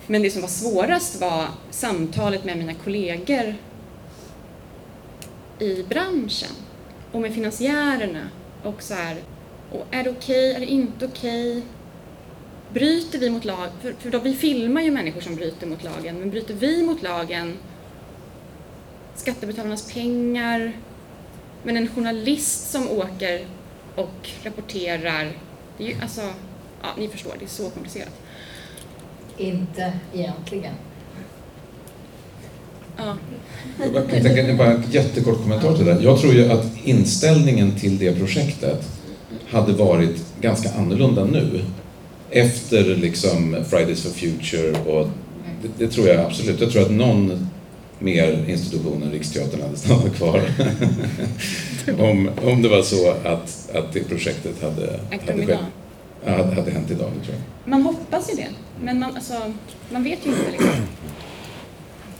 Men det som var svårast var samtalet med mina kollegor i branschen och med finansiärerna och så här, och är det okej, okay, är det inte okej? Okay? Bryter vi mot lag, för, för då, vi filmar ju människor som bryter mot lagen, men bryter vi mot lagen, skattebetalarnas pengar, men en journalist som åker och rapporterar, det är ju, alltså, ja, ni förstår, det är så komplicerat. Inte egentligen. Ja. Jag tänker bara en jättekort kommentar till det. Jag tror ju att inställningen till det projektet hade varit ganska annorlunda nu. Efter liksom Fridays for Future och det, det tror jag absolut. Jag tror att någon mer institution än Riksteatern hade stannat kvar. om, om det var så att, att det projektet hade, hade, skett, hade, hade hänt idag. Tror jag. Man hoppas ju det, men man, alltså, man vet ju inte. Liksom.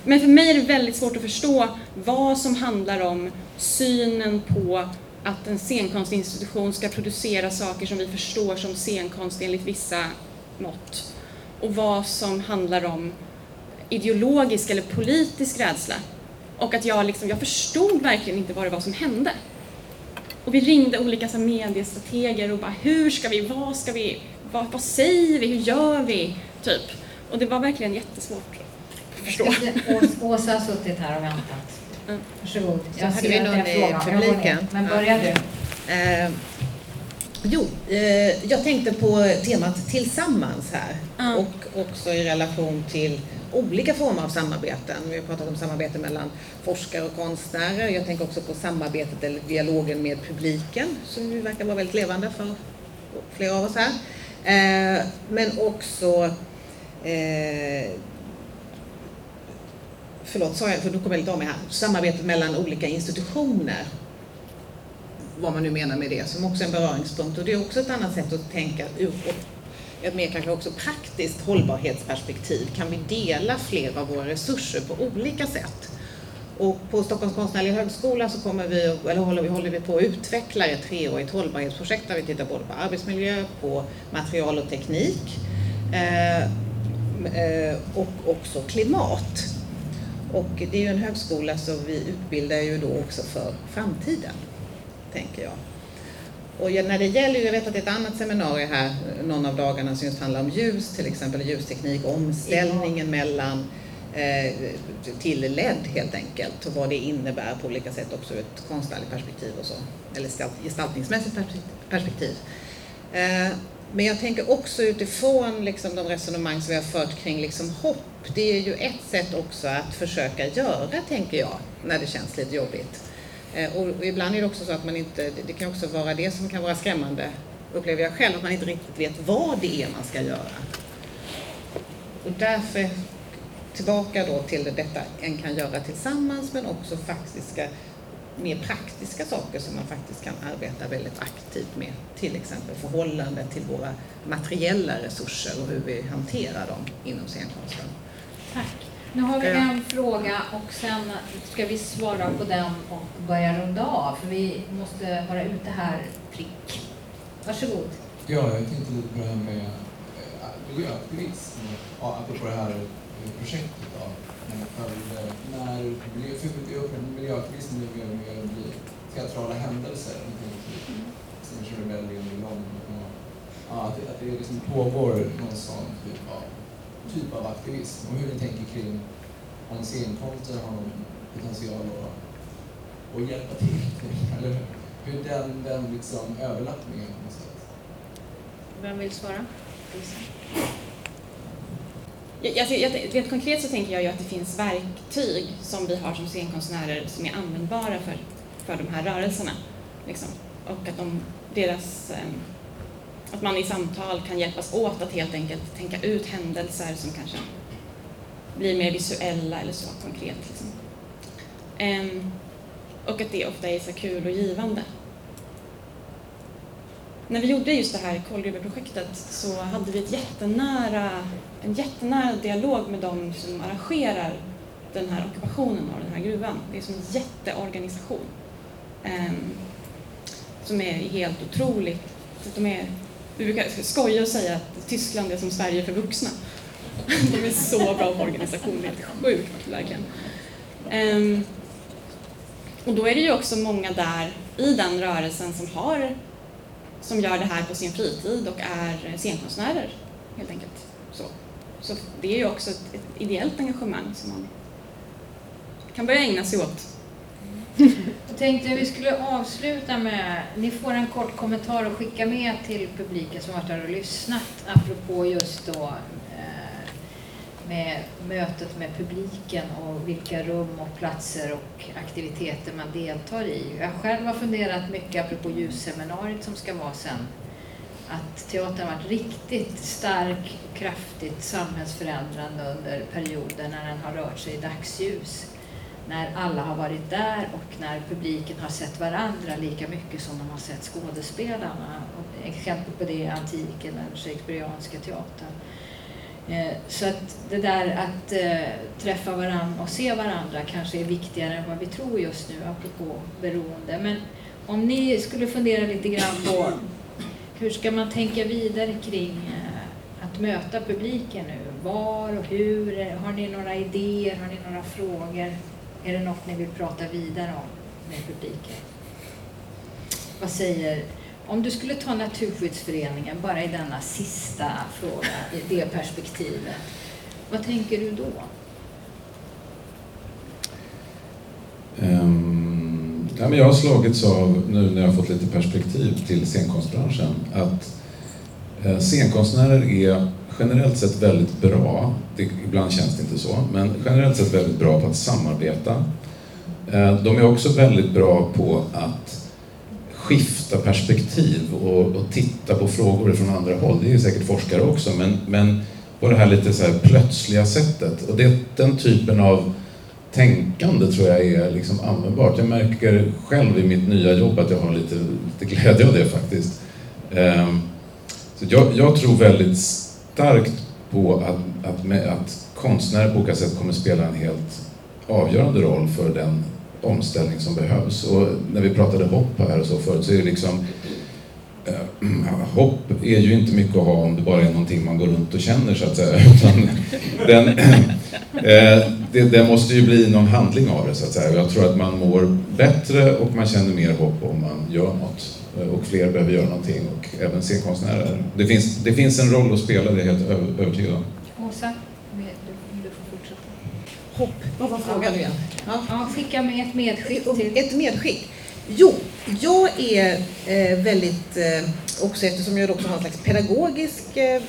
Men för mig är det väldigt svårt att förstå vad som handlar om synen på att en scenkonstinstitution ska producera saker som vi förstår som scenkonst enligt vissa mått och vad som handlar om ideologisk eller politisk rädsla. Och att jag, liksom, jag förstod verkligen inte vad det var som hände. Och vi ringde olika så, mediestrateger och bara hur ska vi, vad ska vi, vad, vad säger vi, hur gör vi? Typ. Och det var verkligen jättesvårt att förstå. Åsa har suttit här och väntat. Mm. Varsågod. Jag ser vi någon i publiken? Men börja du. Eh, jo, eh, jag tänkte på temat tillsammans här mm. och också i relation till olika former av samarbeten. Vi har pratat om samarbete mellan forskare och konstnärer. Jag tänker också på samarbetet eller dialogen med publiken som ju verkar vara väldigt levande för flera av oss här. Eh, men också eh, Förlåt, sa jag, för nu kommer jag lite av mig här. Samarbetet mellan olika institutioner. Vad man nu menar med det, som också är en beröringspunkt. Och det är också ett annat sätt att tänka ur ett mer kanske också praktiskt hållbarhetsperspektiv. Kan vi dela fler av våra resurser på olika sätt? Och på Stockholms konstnärliga högskola så kommer vi, eller håller, vi, håller vi på att utveckla ett treårigt hållbarhetsprojekt där vi tittar både på arbetsmiljö, på material och teknik eh, eh och också klimat. Och det är ju en högskola så vi utbildar ju då också för framtiden, tänker jag. Och när det gäller, jag vet att det är ett annat seminarium här någon av dagarna som just handlar om ljus, till exempel ljusteknik, omställningen mellan eh, till LED helt enkelt och vad det innebär på olika sätt också ur ett konstnärligt perspektiv och så, eller gestaltningsmässigt perspektiv. Eh, men jag tänker också utifrån liksom de resonemang som vi har fört kring liksom hopp. Det är ju ett sätt också att försöka göra, tänker jag, när det känns lite jobbigt. Eh, och ibland är det också så att man inte, det kan också vara det som kan vara skrämmande, upplever jag själv, att man inte riktigt vet vad det är man ska göra. Och därför tillbaka då till detta en kan göra tillsammans men också faktiska mer praktiska saker som man faktiskt kan arbeta väldigt aktivt med. Till exempel förhållande till våra materiella resurser och hur vi hanterar dem inom scenkonsten. Tack. Nu har vi en fråga och sen ska vi svara på den och börja runda av för vi måste vara ute här prick. Varsågod. Ja, jag tänkte lite på det här med eh, miljöaktivism, apropå det här projektet. Då. För när miljöaktivism nu mer och mer blir teatrala händelser, Extinction Rebellion i London, att, att det liksom pågår någon sån typ av typ av aktivism och hur ni tänker kring om scenkonster har någon potential att, att hjälpa till. Eller hur den, den liksom överlappningen på något sätt. Vem vill svara? Jag, jag, jag, rent konkret så tänker jag ju att det finns verktyg som vi har som scenkonstnärer som är användbara för, för de här rörelserna. Liksom. Och att de, deras ehm, att man i samtal kan hjälpas åt att helt enkelt tänka ut händelser som kanske blir mer visuella eller så konkret. Liksom. Ehm, och att det ofta är så kul och givande. När vi gjorde just det här kolgruveprojektet så hade vi ett jättenära, en jättenära dialog med de som arrangerar den här ockupationen av den här gruvan. Det är som en jätteorganisation um, som är helt otroligt. De är vi brukar skoja och säga att Tyskland är som Sverige för vuxna. De är så bra på organisation, det är helt sjukt verkligen. Um, och då är det ju också många där i den rörelsen som har som gör det här på sin fritid och är scenkonstnärer helt enkelt. Så, så det är ju också ett, ett ideellt engagemang som man kan börja ägna sig åt jag tänkte att vi skulle avsluta med, ni får en kort kommentar att skicka med till publiken som varit här och lyssnat apropå just då med mötet med publiken och vilka rum och platser och aktiviteter man deltar i. Jag själv har funderat mycket apropå ljusseminariet som ska vara sen att teatern har varit riktigt stark och kraftigt samhällsförändrande under perioder när den har rört sig i dagsljus när alla har varit där och när publiken har sett varandra lika mycket som de har sett skådespelarna. Och exempel på det är antiken, den Shakespeareanska teatern. Eh, så att det där att eh, träffa varandra och se varandra kanske är viktigare än vad vi tror just nu, apropå beroende. Men om ni skulle fundera lite grann på hur ska man tänka vidare kring eh, att möta publiken nu? Var och hur? Har ni några idéer? Har ni några frågor? Är det något ni vill prata vidare om med publiken? Vad säger, om du skulle ta Naturskyddsföreningen bara i denna sista fråga, i det perspektivet, vad tänker du då? Um, ja, men jag har slagits av, nu när jag har fått lite perspektiv till scenkonstbranschen, att eh, scenkonstnärer är generellt sett väldigt bra, det, ibland känns det inte så, men generellt sett väldigt bra på att samarbeta. Eh, de är också väldigt bra på att skifta perspektiv och, och titta på frågor från andra håll. Det är säkert forskare också, men, men på det här lite så här plötsliga sättet. Och det, den typen av tänkande tror jag är liksom användbart. Jag märker själv i mitt nya jobb att jag har lite, lite glädje av det faktiskt. Ehm, så jag, jag tror väldigt starkt på att, att, med, att konstnärer på olika sätt kommer spela en helt avgörande roll för den omställning som behövs. Och när vi pratade hopp här och så förut så är det liksom eh, hopp är ju inte mycket att ha om det bara är någonting man går runt och känner så att säga. Utan den, eh, det, det, måste ju bli någon handling av det så att säga. Jag tror att man mår bättre och man känner mer hopp om man gör något. Eh, och fler behöver göra någonting och även scenkonstnärer. Det finns, det finns en roll att spela, det är jag helt övertygad om. Åsa, du får fortsätta. Hopp, vad var frågan igen? Ja. ja, skicka med ett medskick. Till... Ett medskick? Jo, jag är eh, väldigt, eh, också eftersom jag också har en slags pedagogisk eh,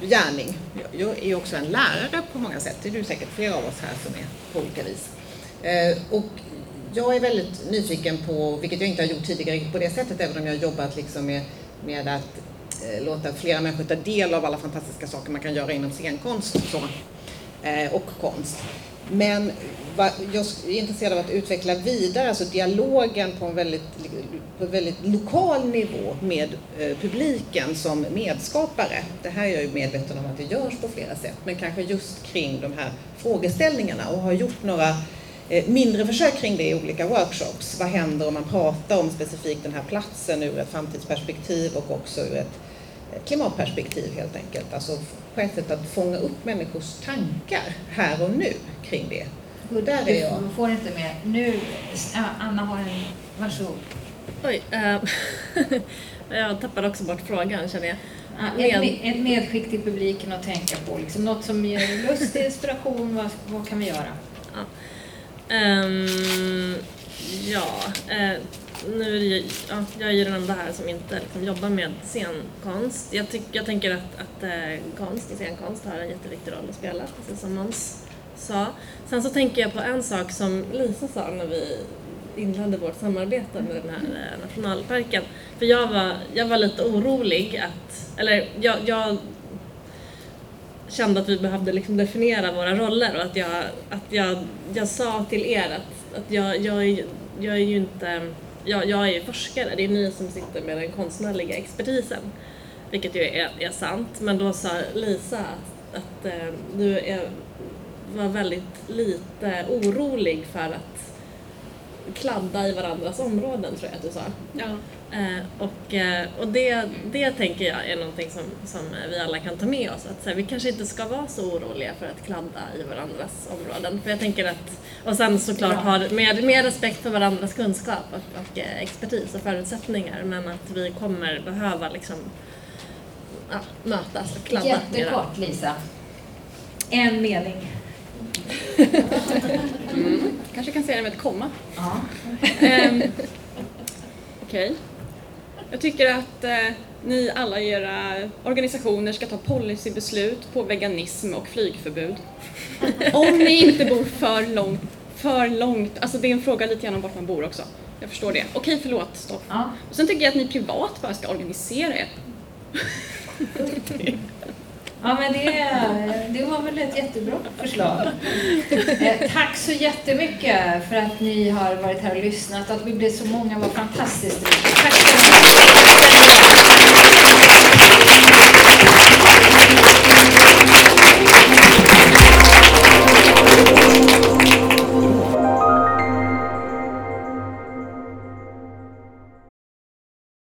gärning. Jag är också en lärare på många sätt, det är du säkert flera av oss här som är på olika vis. Och jag är väldigt nyfiken på, vilket jag inte har gjort tidigare på det sättet, även om jag har jobbat liksom med, med att låta flera människor ta del av alla fantastiska saker man kan göra inom scenkonst och, så, och konst. Men jag är intresserad av att utveckla vidare, alltså dialogen på en väldigt, på en väldigt lokal nivå med eh, publiken som medskapare. Det här är jag ju medveten om att det görs på flera sätt, men kanske just kring de här frågeställningarna och har gjort några eh, mindre försök kring det i olika workshops. Vad händer om man pratar om specifikt den här platsen ur ett framtidsperspektiv och också ur ett klimatperspektiv helt enkelt. Alltså på ett sätt att fånga upp människors tankar här och nu kring det. Och där är jag. Du får inte mer. Nu, Anna har en, varsågod. Oj, äh, jag tappade också bort frågan känner jag. Med... Ett, ett medskick till publiken att tänka på, liksom, något som ger lust, inspiration, vad, vad kan vi göra? Ja. Um, ja, uh, nu är det ju, ja, jag är ju den enda här som inte liksom, jobbar med scenkonst. Jag, tyck, jag tänker att, att uh, konst och scenkonst har en jätteviktig roll att spela, precis som Måns sa. Sen så tänker jag på en sak som Lisa sa när vi inledde vårt samarbete med den här uh, nationalparken. För jag var, jag var lite orolig att, eller jag, jag kände att vi behövde liksom definiera våra roller och att jag, att jag, jag sa till er att, att jag, jag, jag är ju inte, jag, jag är ju forskare, det är ni som sitter med den konstnärliga expertisen. Vilket ju är, är sant, men då sa Lisa att, att eh, du är, var väldigt lite orolig för att kladda i varandras områden tror jag att du sa. Ja. Eh, och eh, och det, det tänker jag är någonting som, som vi alla kan ta med oss. Att så här, vi kanske inte ska vara så oroliga för att kladda i varandras områden. För jag tänker att, och sen såklart ha med, med respekt för varandras kunskap och, och eh, expertis och förutsättningar. Men att vi kommer behöva liksom ja, mötas och kladda. Jättekort Lisa. En mening. mm. Kanske kan säga det med ett komma. Ja. um, Okej. Okay. Jag tycker att eh, ni alla i era organisationer ska ta policybeslut på veganism och flygförbud. Om ni inte bor för långt, för långt, alltså det är en fråga lite grann om vart man bor också. Jag förstår det. Okej, förlåt, stopp. Ja. Och sen tycker jag att ni privat bara ska organisera er. Ja, men det, det var väl ett jättebra förslag. Eh, tack så jättemycket för att ni har varit här och lyssnat. Att vi blev så många var fantastiskt. Tack så mycket.